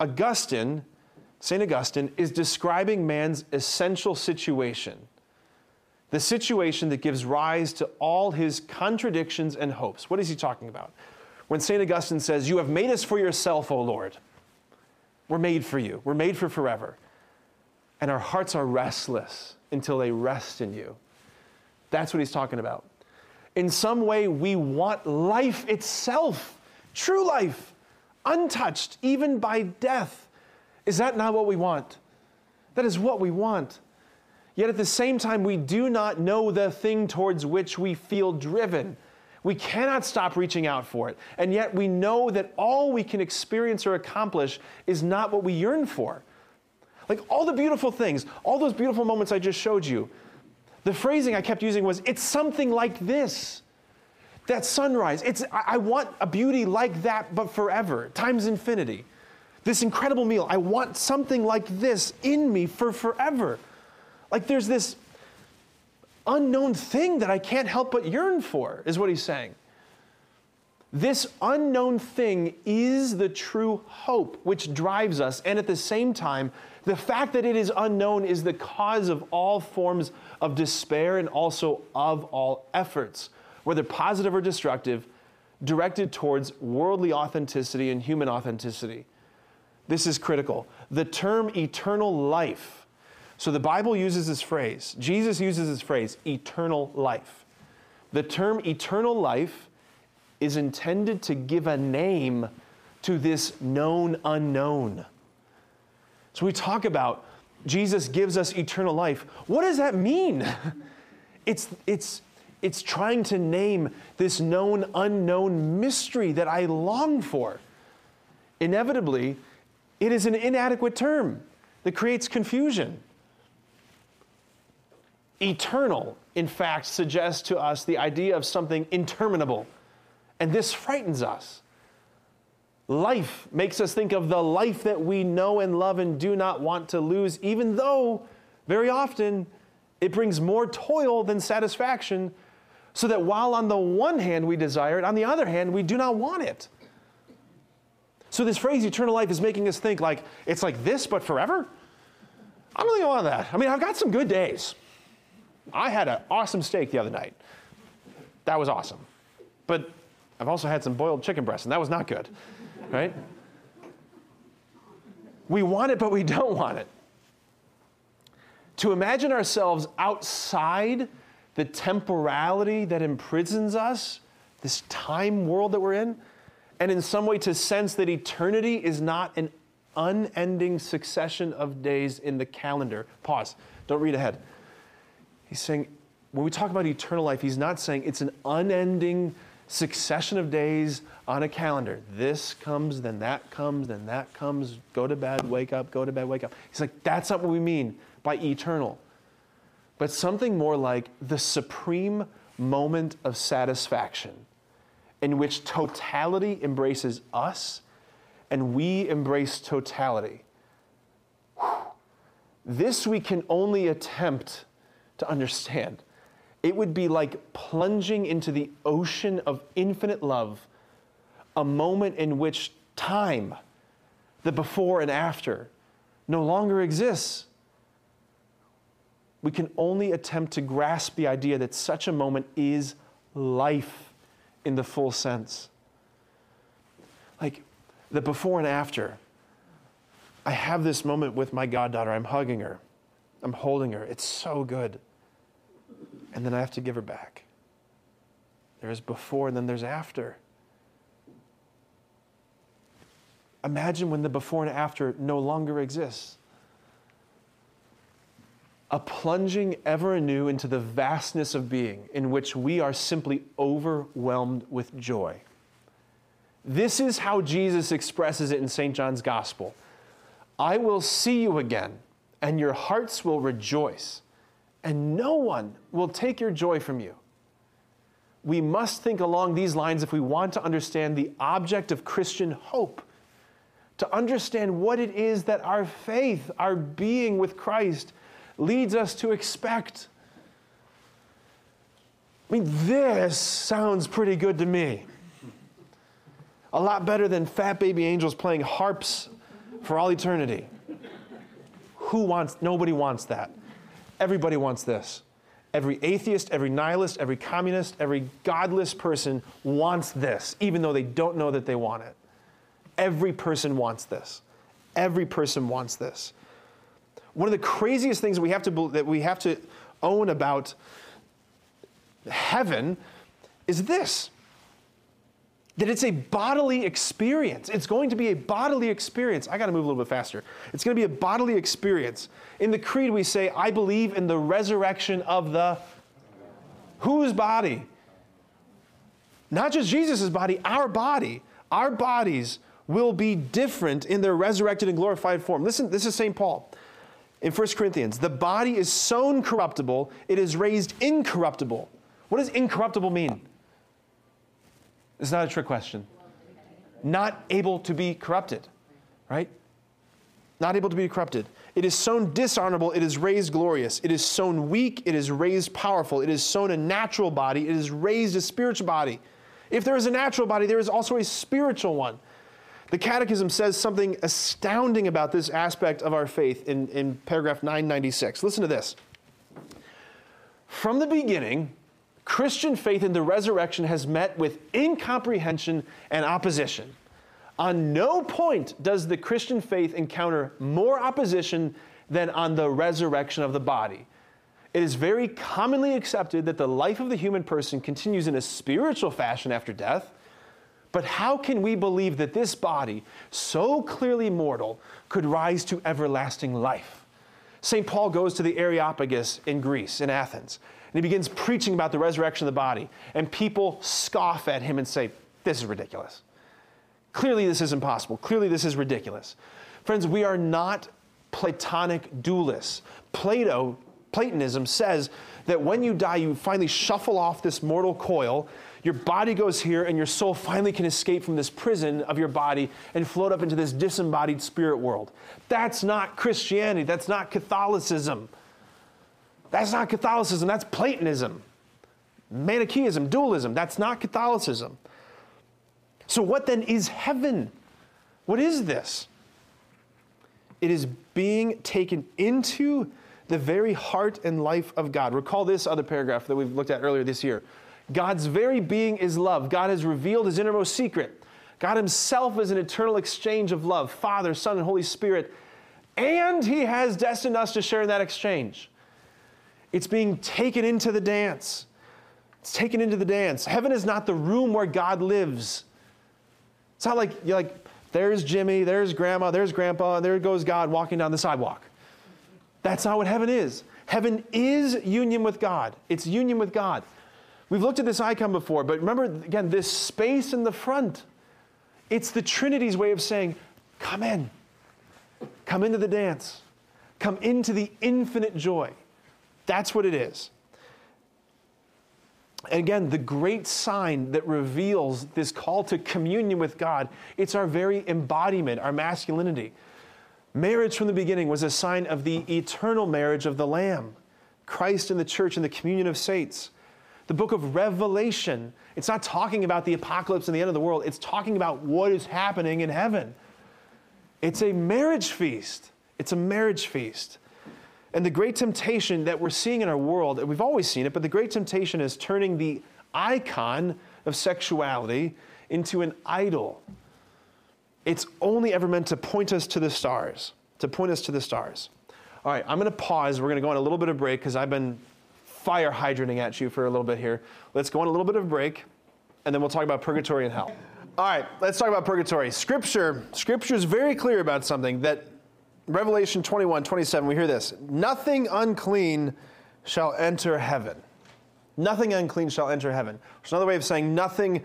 Augustine, St. Augustine, is describing man's essential situation, the situation that gives rise to all his contradictions and hopes. What is he talking about? When St. Augustine says, You have made us for yourself, O Lord. We're made for you, we're made for forever. And our hearts are restless until they rest in you. That's what he's talking about. In some way, we want life itself, true life, untouched even by death. Is that not what we want? That is what we want. Yet at the same time, we do not know the thing towards which we feel driven. We cannot stop reaching out for it. And yet we know that all we can experience or accomplish is not what we yearn for. Like all the beautiful things, all those beautiful moments I just showed you, the phrasing I kept using was, it's something like this. That sunrise, it's, I want a beauty like that, but forever, times infinity. This incredible meal, I want something like this in me for forever. Like there's this unknown thing that I can't help but yearn for, is what he's saying. This unknown thing is the true hope which drives us, and at the same time, the fact that it is unknown is the cause of all forms of despair and also of all efforts, whether positive or destructive, directed towards worldly authenticity and human authenticity. This is critical. The term eternal life so the Bible uses this phrase, Jesus uses this phrase, eternal life. The term eternal life is intended to give a name to this known unknown. So we talk about Jesus gives us eternal life. What does that mean? [laughs] It's, it's, it's trying to name this known unknown mystery that I long for. Inevitably, it is an inadequate term that creates confusion. Eternal, in fact, suggests to us the idea of something interminable, and this frightens us. Life makes us think of the life that we know and love and do not want to lose, even though very often it brings more toil than satisfaction. So that while on the one hand we desire it, on the other hand we do not want it. So this phrase eternal life is making us think like it's like this but forever. I don't think I want that. I mean, I've got some good days. I had an awesome steak the other night. That was awesome. But I've also had some boiled chicken breast, and that was not good, right? We want it, but we don't want it. To imagine ourselves outside the temporality that imprisons us, this time world that we're in, and in some way to sense that eternity is not an unending succession of days in the calendar. Pause. Don't read ahead. He's saying, when we talk about eternal life, he's not saying it's an unending succession of days on a calendar. This comes, then that comes, then that comes, go to bed, wake up, go to bed, wake up. He's like, that's not what we mean by eternal. But something more like the supreme moment of satisfaction in which totality embraces us and we embrace totality. Whew. This we can only attempt to understand. It would be like plunging into the ocean of infinite love, a moment in which time, the before and after, no longer exists. We can only attempt to grasp the idea that such a moment is life in the full sense. Like the before and after. I have this moment with my goddaughter. I'm hugging her. I'm holding her. It's so good. And then I have to give her back. There's before and then there's after. Imagine when the before and after no longer exists. A plunging ever anew into the vastness of being in which we are simply overwhelmed with joy. This is how Jesus expresses it in St. John's Gospel I will see you again and your hearts will rejoice, and no one will take your joy from you. We must think along these lines if we want to understand the object of Christian hope, to understand what it is that our faith, our being with Christ, leads us to expect. I mean, this sounds pretty good to me. A lot better than fat baby angels playing harps for all eternity. Who wants, nobody wants that. Everybody wants this. Every atheist, every nihilist, every communist, every godless person wants this, even though they don't know that they want it. Every person wants this. Every person wants this. One of the craziest things that we have to, that we have to own about heaven is this that it's a bodily experience. It's going to be a bodily experience. I got to move a little bit faster. It's going to be a bodily experience. In the creed, we say, I believe in the resurrection of the whose body? Not just Jesus' body, our body. Our bodies will be different in their resurrected and glorified form. Listen, this is St. Paul in 1 Corinthians. The body is sown corruptible, it is raised incorruptible. What does incorruptible mean? It's not a trick question. Not able to be corrupted, right? Not able to be corrupted. It is sown dishonorable, it is raised glorious. It is sown weak, it is raised powerful. It is sown a natural body, it is raised a spiritual body. If there is a natural body, there is also a spiritual one. The Catechism says something astounding about this aspect of our faith in, in paragraph 996. Listen to this. From the beginning, Christian faith in the resurrection has met with incomprehension and opposition. On no point does the Christian faith encounter more opposition than on the resurrection of the body. It is very commonly accepted that the life of the human person continues in a spiritual fashion after death. But how can we believe that this body, so clearly mortal, could rise to everlasting life? St. Paul goes to the Areopagus in Greece, in Athens, and he begins preaching about the resurrection of the body. And people scoff at him and say, This is ridiculous. Clearly, this is impossible. Clearly, this is ridiculous. Friends, we are not Platonic dualists. Plato, Platonism says that when you die, you finally shuffle off this mortal coil. Your body goes here, and your soul finally can escape from this prison of your body and float up into this disembodied spirit world. That's not Christianity. That's not Catholicism. That's not Catholicism, that's Platonism. Manichaeism, dualism, that's not Catholicism. So, what then is heaven? What is this? It is being taken into the very heart and life of God. Recall this other paragraph that we've looked at earlier this year. God's very being is love. God has revealed his innermost secret. God himself is an eternal exchange of love Father, Son, and Holy Spirit. And he has destined us to share in that exchange. It's being taken into the dance. It's taken into the dance. Heaven is not the room where God lives. It's not like you're like, there's Jimmy, there's grandma, there's grandpa, and there goes God walking down the sidewalk. That's not what heaven is. Heaven is union with God. It's union with God. We've looked at this icon before, but remember again, this space in the front. It's the Trinity's way of saying, come in. Come into the dance. Come into the infinite joy. That's what it is. And again, the great sign that reveals this call to communion with God, it's our very embodiment, our masculinity. Marriage from the beginning was a sign of the eternal marriage of the Lamb, Christ and the church and the communion of saints. The book of Revelation, it's not talking about the apocalypse and the end of the world, it's talking about what is happening in heaven. It's a marriage feast. It's a marriage feast. And the great temptation that we're seeing in our world, we've always seen it, but the great temptation is turning the icon of sexuality into an idol. It's only ever meant to point us to the stars, to point us to the stars. All right, I'm going to pause. We're going to go on a little bit of break because I've been fire hydranting at you for a little bit here. Let's go on a little bit of break, and then we'll talk about purgatory and hell. All right, let's talk about purgatory. Scripture, Scripture is very clear about something that Revelation 21, 27, we hear this Nothing unclean shall enter heaven. Nothing unclean shall enter heaven. It's another way of saying nothing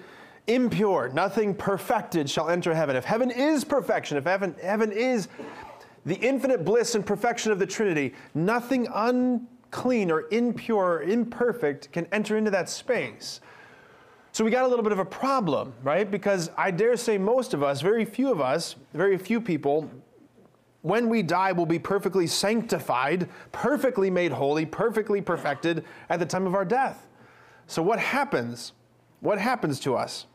impure, nothing perfected shall enter heaven. If heaven is perfection, if heaven, heaven is the infinite bliss and perfection of the Trinity, nothing unclean or impure or imperfect can enter into that space. So we got a little bit of a problem, right? Because I dare say most of us, very few of us, very few people when we die, we will be perfectly sanctified, perfectly made holy, perfectly perfected at the time of our death. So, what happens? What happens to us?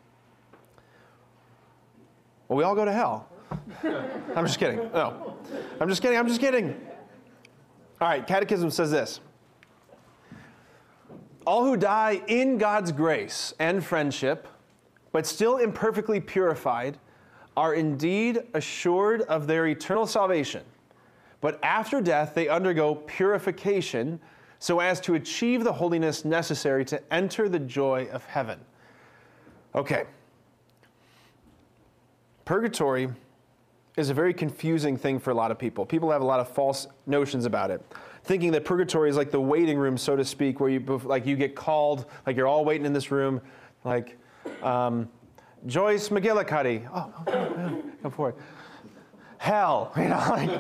Well, we all go to hell. [laughs] I'm just kidding. No. I'm just kidding. I'm just kidding. All right, Catechism says this All who die in God's grace and friendship, but still imperfectly purified, are indeed assured of their eternal salvation. But after death, they undergo purification so as to achieve the holiness necessary to enter the joy of heaven. Okay. Purgatory is a very confusing thing for a lot of people. People have a lot of false notions about it, thinking that purgatory is like the waiting room, so to speak, where you like you get called, like you're all waiting in this room, like um, Joyce McGillicuddy. Oh, oh, go for it. Hell, [laughs] you know, like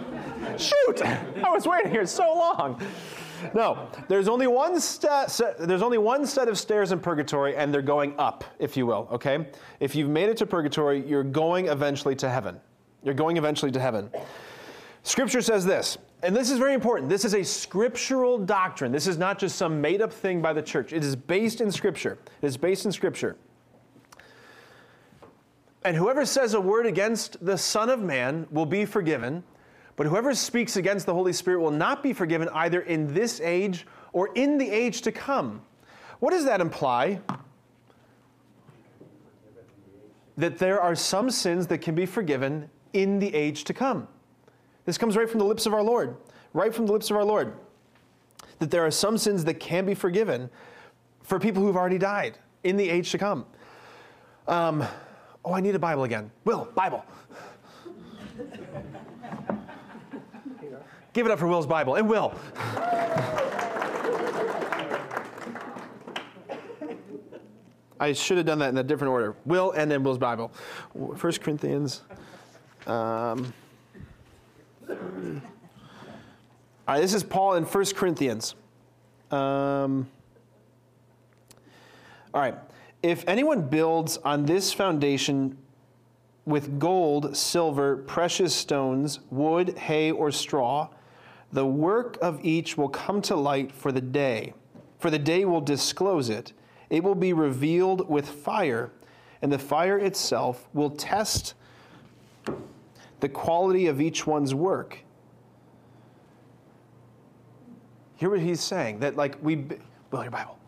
shoot! I was waiting here so long. No, there's only one sta- there's only one set of stairs in purgatory, and they're going up, if you will. Okay, if you've made it to purgatory, you're going eventually to heaven. You're going eventually to heaven. Scripture says this, and this is very important. This is a scriptural doctrine. This is not just some made up thing by the church. It is based in Scripture. It is based in Scripture. And whoever says a word against the Son of Man will be forgiven, but whoever speaks against the Holy Spirit will not be forgiven either in this age or in the age to come. What does that imply? That there are some sins that can be forgiven in the age to come. This comes right from the lips of our Lord, right from the lips of our Lord. That there are some sins that can be forgiven for people who've already died in the age to come. Um, oh, I need a Bible again. Will, Bible. Give it up for Will's Bible. And Will. I should have done that in a different order. Will and then Will's Bible. First Corinthians. Um, all right, this is Paul in 1 Corinthians. Um, all right. If anyone builds on this foundation with gold, silver, precious stones, wood, hay, or straw, the work of each will come to light for the day, for the day will disclose it. It will be revealed with fire, and the fire itself will test the quality of each one's work. Hear what he's saying that, like, we, Will, your Bible.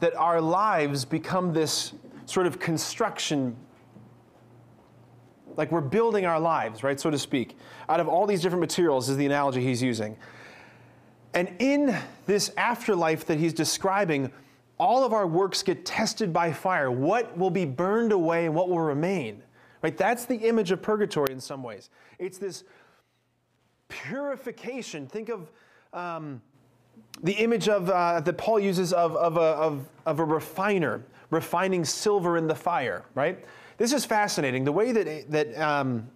That our lives become this sort of construction, like we're building our lives, right, so to speak, out of all these different materials, is the analogy he's using. And in this afterlife that he's describing, all of our works get tested by fire. What will be burned away and what will remain? Right? That's the image of purgatory in some ways. It's this purification. Think of um, the image of uh, that Paul uses of, of, a, of, of a refiner refining silver in the fire. Right? This is fascinating. The way that that um,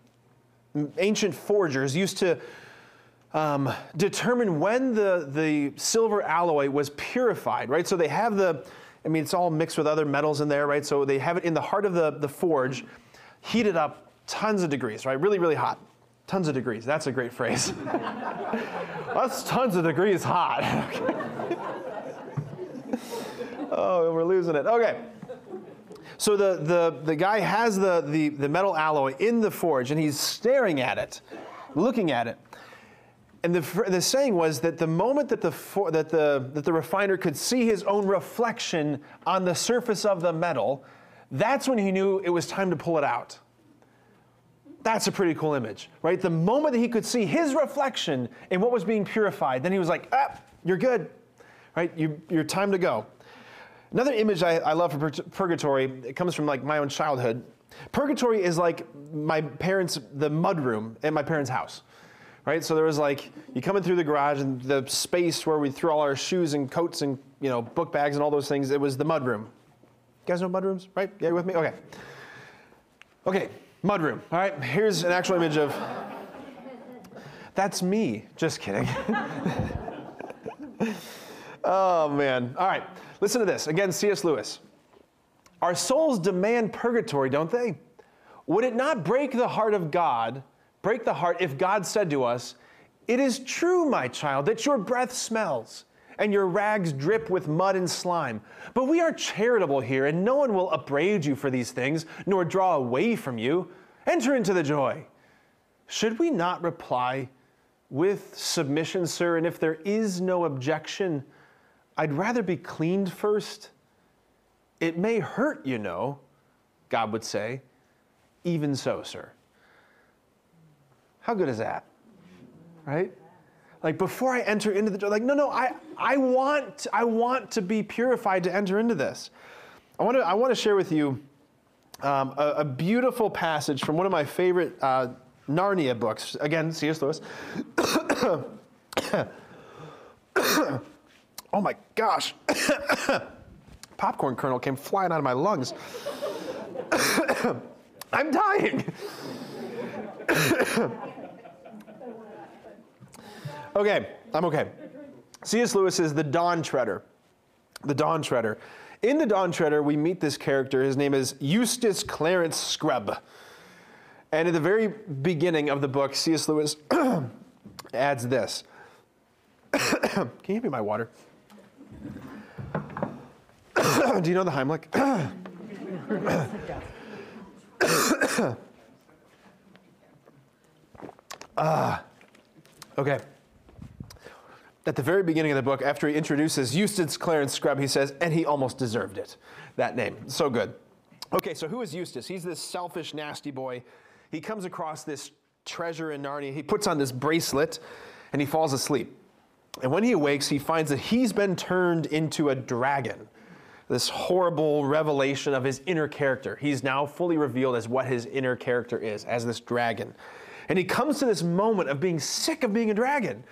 ancient forgers used to um, determine when the, the silver alloy was purified, right? So they have the, I mean, it's all mixed with other metals in there, right? So they have it in the heart of the, the forge, heated up tons of degrees, right? Really, really hot. Tons of degrees. That's a great phrase. [laughs] That's tons of degrees hot. [laughs] oh, we're losing it. Okay. So the, the, the guy has the, the, the metal alloy in the forge and he's staring at it, looking at it. And the, the saying was that the moment that the, for, that, the, that the refiner could see his own reflection on the surface of the metal, that's when he knew it was time to pull it out. That's a pretty cool image, right? The moment that he could see his reflection in what was being purified, then he was like, ah, you're good, right? You, you're time to go. Another image I, I love for purgatory, it comes from like my own childhood. Purgatory is like my parents, the mud room at my parents' house, right? So there was like, you come in through the garage and the space where we threw all our shoes and coats and, you know, book bags and all those things, it was the mud room. You guys know mudrooms, right? Yeah, you with me? Okay. Okay, mudroom. All right, here's an actual image of. That's me. Just kidding. [laughs] oh, man. All right, listen to this. Again, C.S. Lewis. Our souls demand purgatory, don't they? Would it not break the heart of God, break the heart if God said to us, It is true, my child, that your breath smells, and your rags drip with mud and slime. But we are charitable here, and no one will upbraid you for these things, nor draw away from you. Enter into the joy. Should we not reply with submission, sir? And if there is no objection, I'd rather be cleaned first. It may hurt, you know, God would say. Even so, sir. How good is that? Right? Like before I enter into the door, like, no, no, I, I want I want to be purified to enter into this. I want to I want to share with you um, a, a, beautiful passage from one of my favorite uh, Narnia books. Again, C.S. Lewis. oh my gosh. Popcorn kernel came flying out of my lungs. I'm dying. Okay, I'm okay. C.S. Lewis is the Dawn Treader. The Dawn Treader. In the Dawn Treader, we meet this character. His name is Eustace Clarence Scrubb. And at the very beginning of the book, C.S. Lewis [clears throat] adds this. [coughs] Can you give me my water? [coughs] Do you know the Heimlich? [coughs] Ah, uh, okay. At the very beginning of the book, after he introduces Eustace Clarence Scrubb, he says, and he almost deserved it. That name. So good. Okay, so who is Eustace? He's this selfish, nasty boy. He comes across this treasure in Narnia. He puts on this bracelet and he falls asleep. And when he awakes, he finds that he's been turned into a dragon this horrible revelation of his inner character. He's now fully revealed as what his inner character is, as this dragon. And he comes to this moment of being sick of being a dragon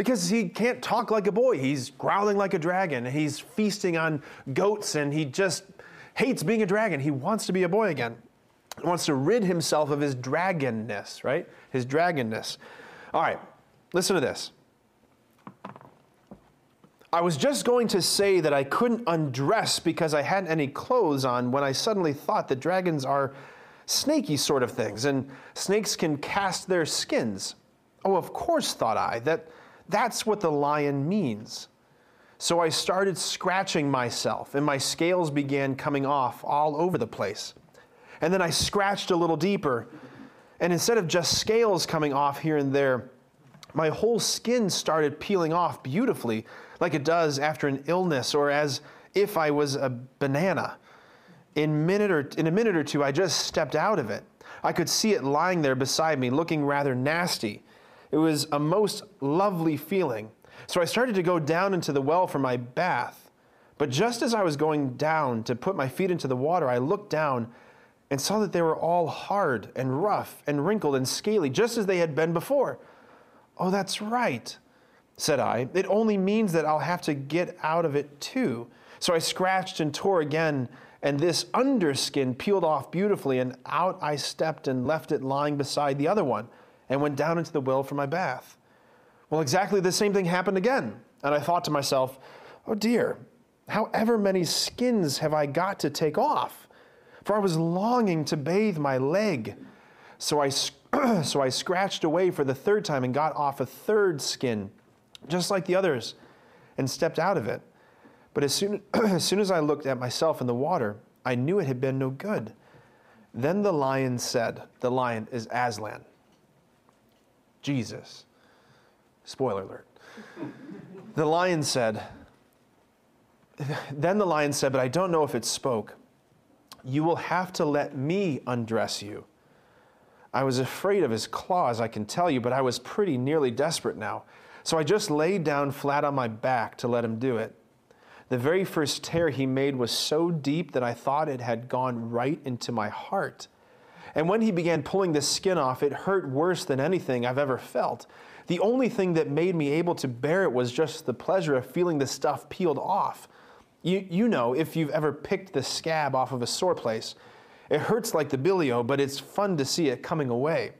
because he can't talk like a boy. He's growling like a dragon. He's feasting on goats and he just hates being a dragon. He wants to be a boy again. He wants to rid himself of his dragonness, right? His dragonness. All right, listen to this. I was just going to say that I couldn't undress because I hadn't any clothes on when I suddenly thought that dragons are snaky sort of things and snakes can cast their skins. Oh, of course, thought I, that that's what the lion means. So I started scratching myself and my scales began coming off all over the place. And then I scratched a little deeper. And instead of just scales coming off here and there, my whole skin started peeling off beautifully like it does after an illness or as if I was a banana. In, minute or, in a minute or two, I just stepped out of it. I could see it lying there beside me, looking rather nasty. It was a most lovely feeling. So I started to go down into the well for my bath. But just as I was going down to put my feet into the water, I looked down and saw that they were all hard and rough and wrinkled and scaly, just as they had been before. Oh, that's right said I. It only means that I'll have to get out of it too. So I scratched and tore again, and this underskin peeled off beautifully, and out I stepped and left it lying beside the other one, and went down into the well for my bath. Well, exactly the same thing happened again, and I thought to myself, oh dear, however many skins have I got to take off? For I was longing to bathe my leg. So I, [clears throat] so I scratched away for the third time and got off a third skin just like the others, and stepped out of it. But as soon, [clears throat] as soon as I looked at myself in the water, I knew it had been no good. Then the lion said, The lion is Aslan. Jesus. Spoiler alert. [laughs] the lion said, Then the lion said, But I don't know if it spoke. You will have to let me undress you. I was afraid of his claws, I can tell you, but I was pretty nearly desperate now. So I just laid down flat on my back to let him do it. The very first tear he made was so deep that I thought it had gone right into my heart. And when he began pulling the skin off, it hurt worse than anything I've ever felt. The only thing that made me able to bear it was just the pleasure of feeling the stuff peeled off. You, you know, if you've ever picked the scab off of a sore place, it hurts like the bilio, but it's fun to see it coming away.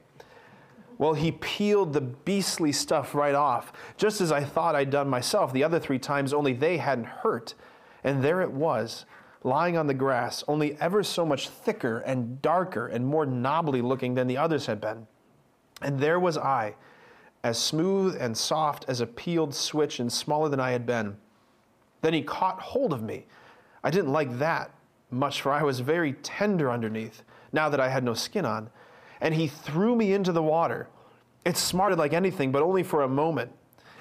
Well, he peeled the beastly stuff right off, just as I thought I'd done myself the other three times, only they hadn't hurt. And there it was, lying on the grass, only ever so much thicker and darker and more knobbly looking than the others had been. And there was I, as smooth and soft as a peeled switch and smaller than I had been. Then he caught hold of me. I didn't like that much, for I was very tender underneath, now that I had no skin on. And he threw me into the water. It smarted like anything, but only for a moment.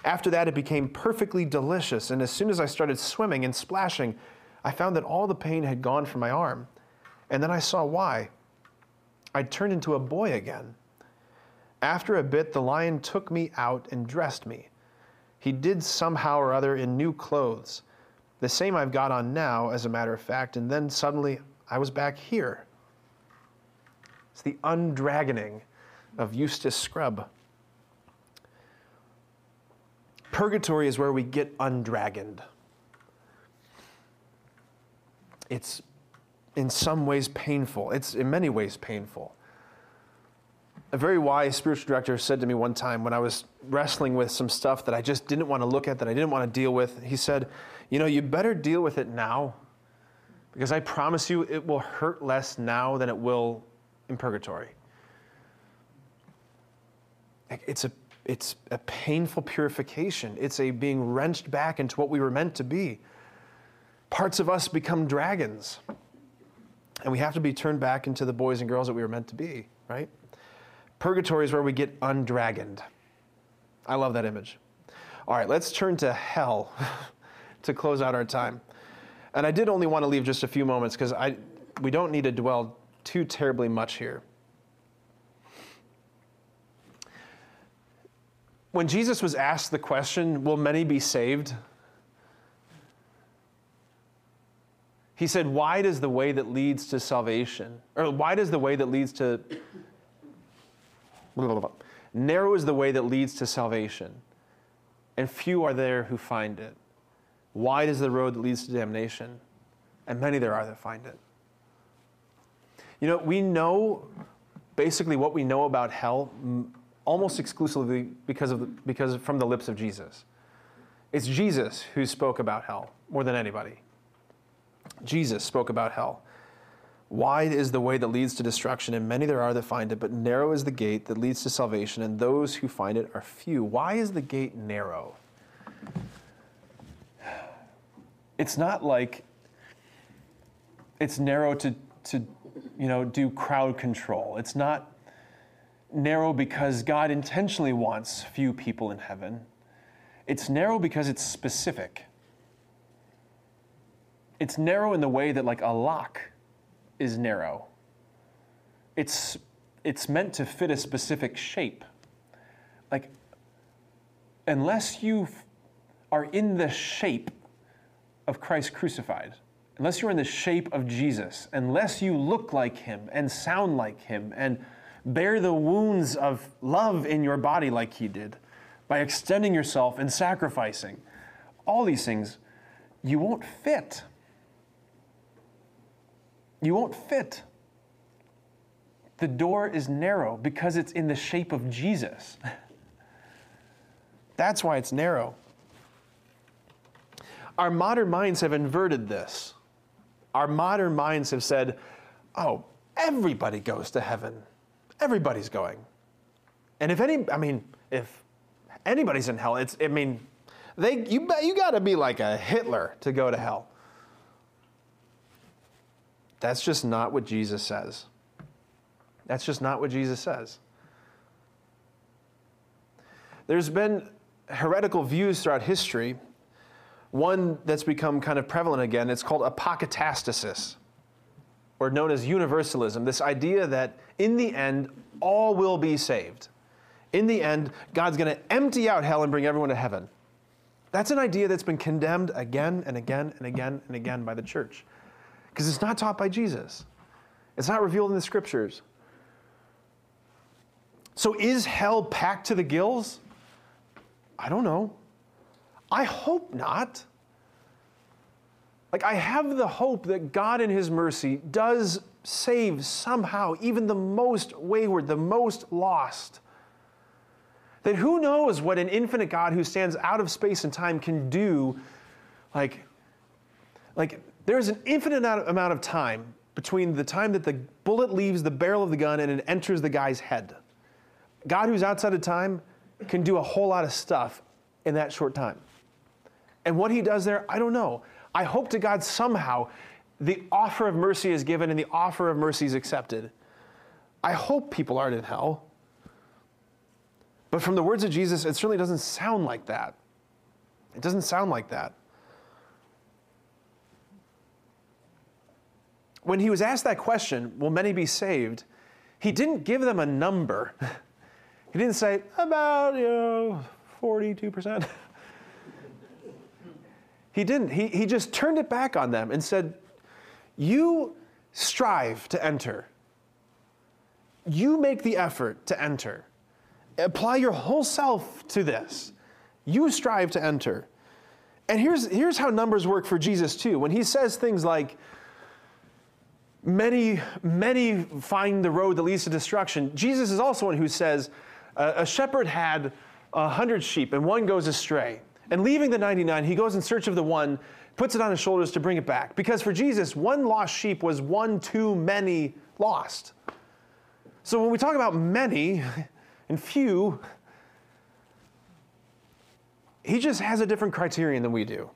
After that, it became perfectly delicious, and as soon as I started swimming and splashing, I found that all the pain had gone from my arm. And then I saw why. I'd turned into a boy again. After a bit, the lion took me out and dressed me. He did somehow or other in new clothes, the same I've got on now, as a matter of fact, and then suddenly I was back here. It's the undragoning of Eustace Scrubb. Purgatory is where we get undragoned. It's in some ways painful. It's in many ways painful. A very wise spiritual director said to me one time when I was wrestling with some stuff that I just didn't want to look at, that I didn't want to deal with, he said, You know, you better deal with it now because I promise you it will hurt less now than it will in purgatory. It's a, it's a painful purification, it's a being wrenched back into what we were meant to be. Parts of us become dragons, and we have to be turned back into the boys and girls that we were meant to be, right? Purgatory is where we get undragoned. I love that image. All right, let's turn to hell [laughs] to close out our time. And I did only want to leave just a few moments because I we don't need to dwell too terribly much here. When Jesus was asked the question, Will many be saved? He said, Wide is the way that leads to salvation, or wide is the way that leads to. Narrow is the way that leads to salvation, and few are there who find it. Wide is the road that leads to damnation, and many there are that find it. You know, we know basically what we know about hell almost exclusively because of the, because from the lips of Jesus. It's Jesus who spoke about hell more than anybody. Jesus spoke about hell. Wide is the way that leads to destruction, and many there are that find it, but narrow is the gate that leads to salvation, and those who find it are few. Why is the gate narrow? It's not like it's narrow to, to you know, do crowd control. It's not narrow because God intentionally wants few people in heaven. It's narrow because it's specific. It's narrow in the way that, like, a lock is narrow. It's, it's meant to fit a specific shape. Like, unless you are in the shape of Christ crucified, unless you're in the shape of Jesus, unless you look like him and sound like him and bear the wounds of love in your body like he did by extending yourself and sacrificing, all these things, you won't fit. You won't fit. The door is narrow because it's in the shape of Jesus. [laughs] That's why it's narrow. Our modern minds have inverted this. Our modern minds have said, oh, everybody goes to heaven. Everybody's going. And if any, I mean, if anybody's in hell, it's, I mean, they, you, you got to be like a Hitler to go to hell. That's just not what Jesus says. That's just not what Jesus says. There's been heretical views throughout history. One that's become kind of prevalent again, it's called apokatastasis, or known as universalism. This idea that in the end, all will be saved. In the end, God's going to empty out hell and bring everyone to heaven. That's an idea that's been condemned again and again and again and again by the church because it's not taught by Jesus. It's not revealed in the scriptures. So is hell packed to the gills? I don't know. I hope not. Like, I have the hope that God, in His mercy, does save somehow even the most wayward, the most lost. That who knows what an infinite God who stands out of space and time can do? Like, like there's an infinite amount of time between the time that the bullet leaves the barrel of the gun and it enters the guy's head. God, who's outside of time, can do a whole lot of stuff in that short time. And what he does there, I don't know. I hope to God somehow the offer of mercy is given and the offer of mercy is accepted. I hope people aren't in hell. But from the words of Jesus, it certainly doesn't sound like that. It doesn't sound like that. When he was asked that question, will many be saved? He didn't give them a number. [laughs] He didn't say, about, you know, 42%. [laughs] he didn't. He, he just turned it back on them and said, You strive to enter. You make the effort to enter. Apply your whole self to this. You strive to enter. And here's, here's how numbers work for Jesus, too. When he says things like, many, many find the road that leads to destruction, Jesus is also one who says, a shepherd had a hundred sheep and one goes astray. And leaving the 99, he goes in search of the one, puts it on his shoulders to bring it back. Because for Jesus, one lost sheep was one too many lost. So when we talk about many and few, he just has a different criterion than we do.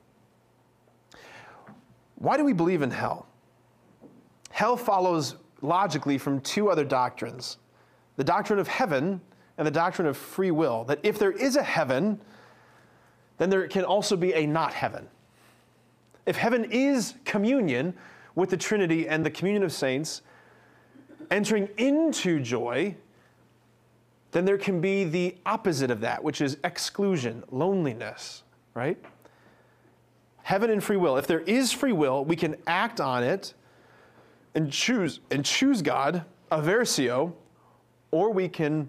Why do we believe in hell? Hell follows logically from two other doctrines the doctrine of heaven and the doctrine of free will. That if there is a heaven, then there can also be a not heaven. If heaven is communion with the Trinity and the communion of saints, entering into joy, then there can be the opposite of that, which is exclusion, loneliness, right? Heaven and free will. If there is free will, we can act on it and choose and choose God, aversio, or we can.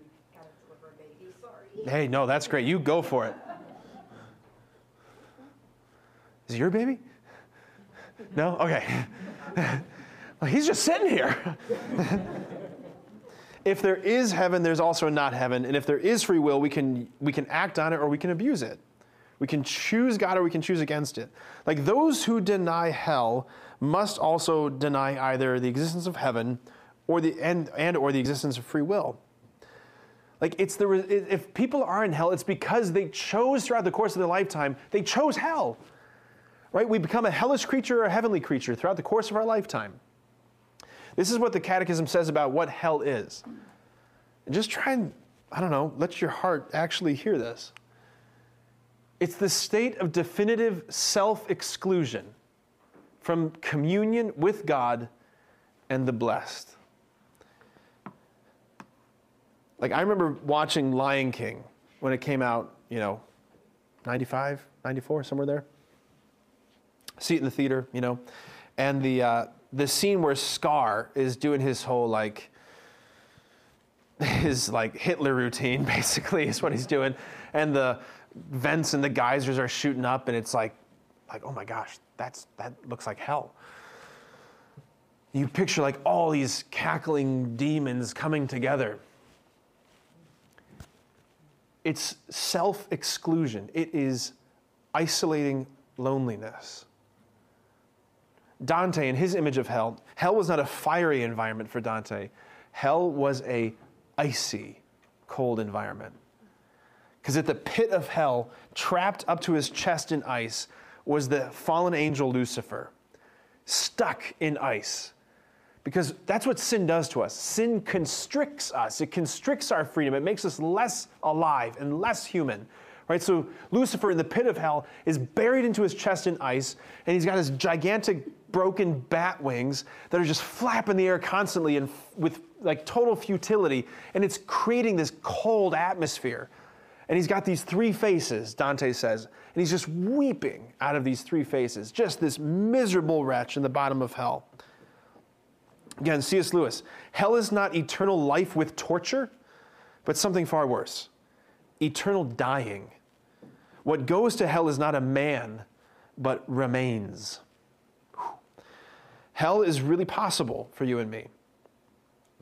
Hey, no, that's great. You go for it. Is it your baby? No? Okay. [laughs] well, he's just sitting here. [laughs] if there is heaven, there's also not heaven. And if there is free will, we can, we can act on it or we can abuse it. We can choose God or we can choose against it. Like those who deny hell must also deny either the existence of heaven or the and, and or the existence of free will. Like it's the if people are in hell, it's because they chose throughout the course of their lifetime, they chose hell. Right? We become a hellish creature or a heavenly creature throughout the course of our lifetime. This is what the catechism says about what hell is. And just try and, I don't know, let your heart actually hear this. It's the state of definitive self exclusion from communion with God and the blessed. Like, I remember watching Lion King when it came out, you know, 95, 94, somewhere there. See it in the theater, you know. And the, uh, the scene where Scar is doing his whole, like, his, like, Hitler routine, [laughs] basically, is what he's doing. And the vents and the geysers are shooting up, and it's like, like, oh my gosh, that's, that looks like hell. You picture like all these cackling demons coming together. It's self exclusion, it is isolating loneliness. Dante, in his image of hell, hell was not a fiery environment for Dante. Hell was a icy, cold environment. Because at the pit of hell, trapped up to his chest in ice, was the fallen angel Lucifer, stuck in ice. Because that's what sin does to us. Sin constricts us, it constricts our freedom, it makes us less alive and less human. Right? So Lucifer in the pit of hell is buried into his chest in ice, and he's got his gigantic broken bat wings that are just flapping the air constantly and with like total futility, and it's creating this cold atmosphere. And he's got these three faces, Dante says, and he's just weeping out of these three faces, just this miserable wretch in the bottom of hell. Again, C.S. Lewis hell is not eternal life with torture, but something far worse eternal dying. What goes to hell is not a man, but remains. Hell is really possible for you and me.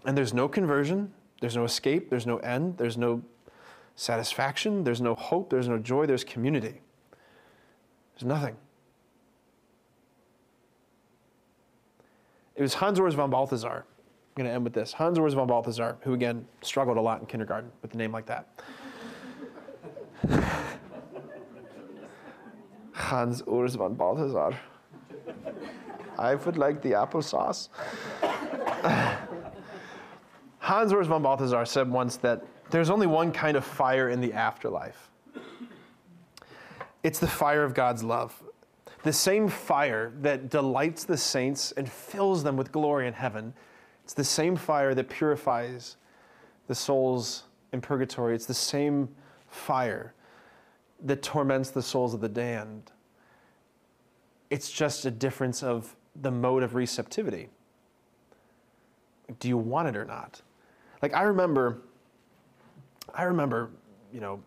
And there's no conversion, there's no escape, there's no end, there's no satisfaction, there's no hope, there's no joy, there's community. There's nothing. It was Hans Urs von Balthasar. I'm going to end with this. Hans Urs von Balthasar, who again struggled a lot in kindergarten with a name like that. [laughs] Hans Urs von Balthasar. I would like the applesauce. [laughs] Hans Urs von Balthasar said once that there's only one kind of fire in the afterlife it's the fire of God's love. The same fire that delights the saints and fills them with glory in heaven. It's the same fire that purifies the souls in purgatory. It's the same fire that torments the souls of the damned. It's just a difference of the mode of receptivity. Do you want it or not? Like I remember, I remember, you know,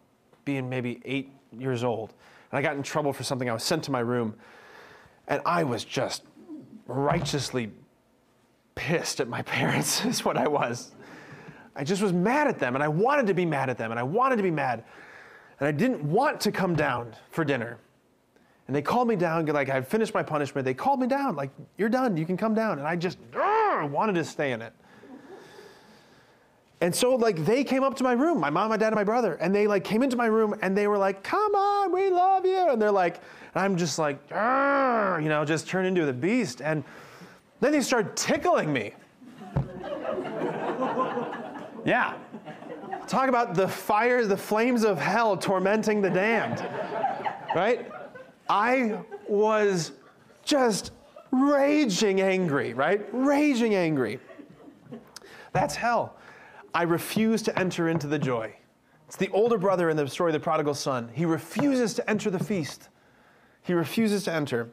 being maybe eight years old, and I got in trouble for something. I was sent to my room, and I was just righteously pissed at my [laughs] parents. Is what I was. I just was mad at them, and I wanted to be mad at them, and I wanted to be mad, and I didn't want to come down for dinner. And they called me down, like I'd finished my punishment. They called me down, like, you're done, you can come down. And I just wanted to stay in it. And so, like, they came up to my room, my mom, my dad, and my brother, and they, like, came into my room and they were like, come on, we love you. And they're like, and I'm just like, you know, just turned into the beast. And then they started tickling me. [laughs] yeah. Talk about the fire, the flames of hell tormenting the damned, right? I was just raging angry, right? Raging angry. That's hell. I refuse to enter into the joy. It's the older brother in the story of the prodigal son. He refuses to enter the feast. He refuses to enter.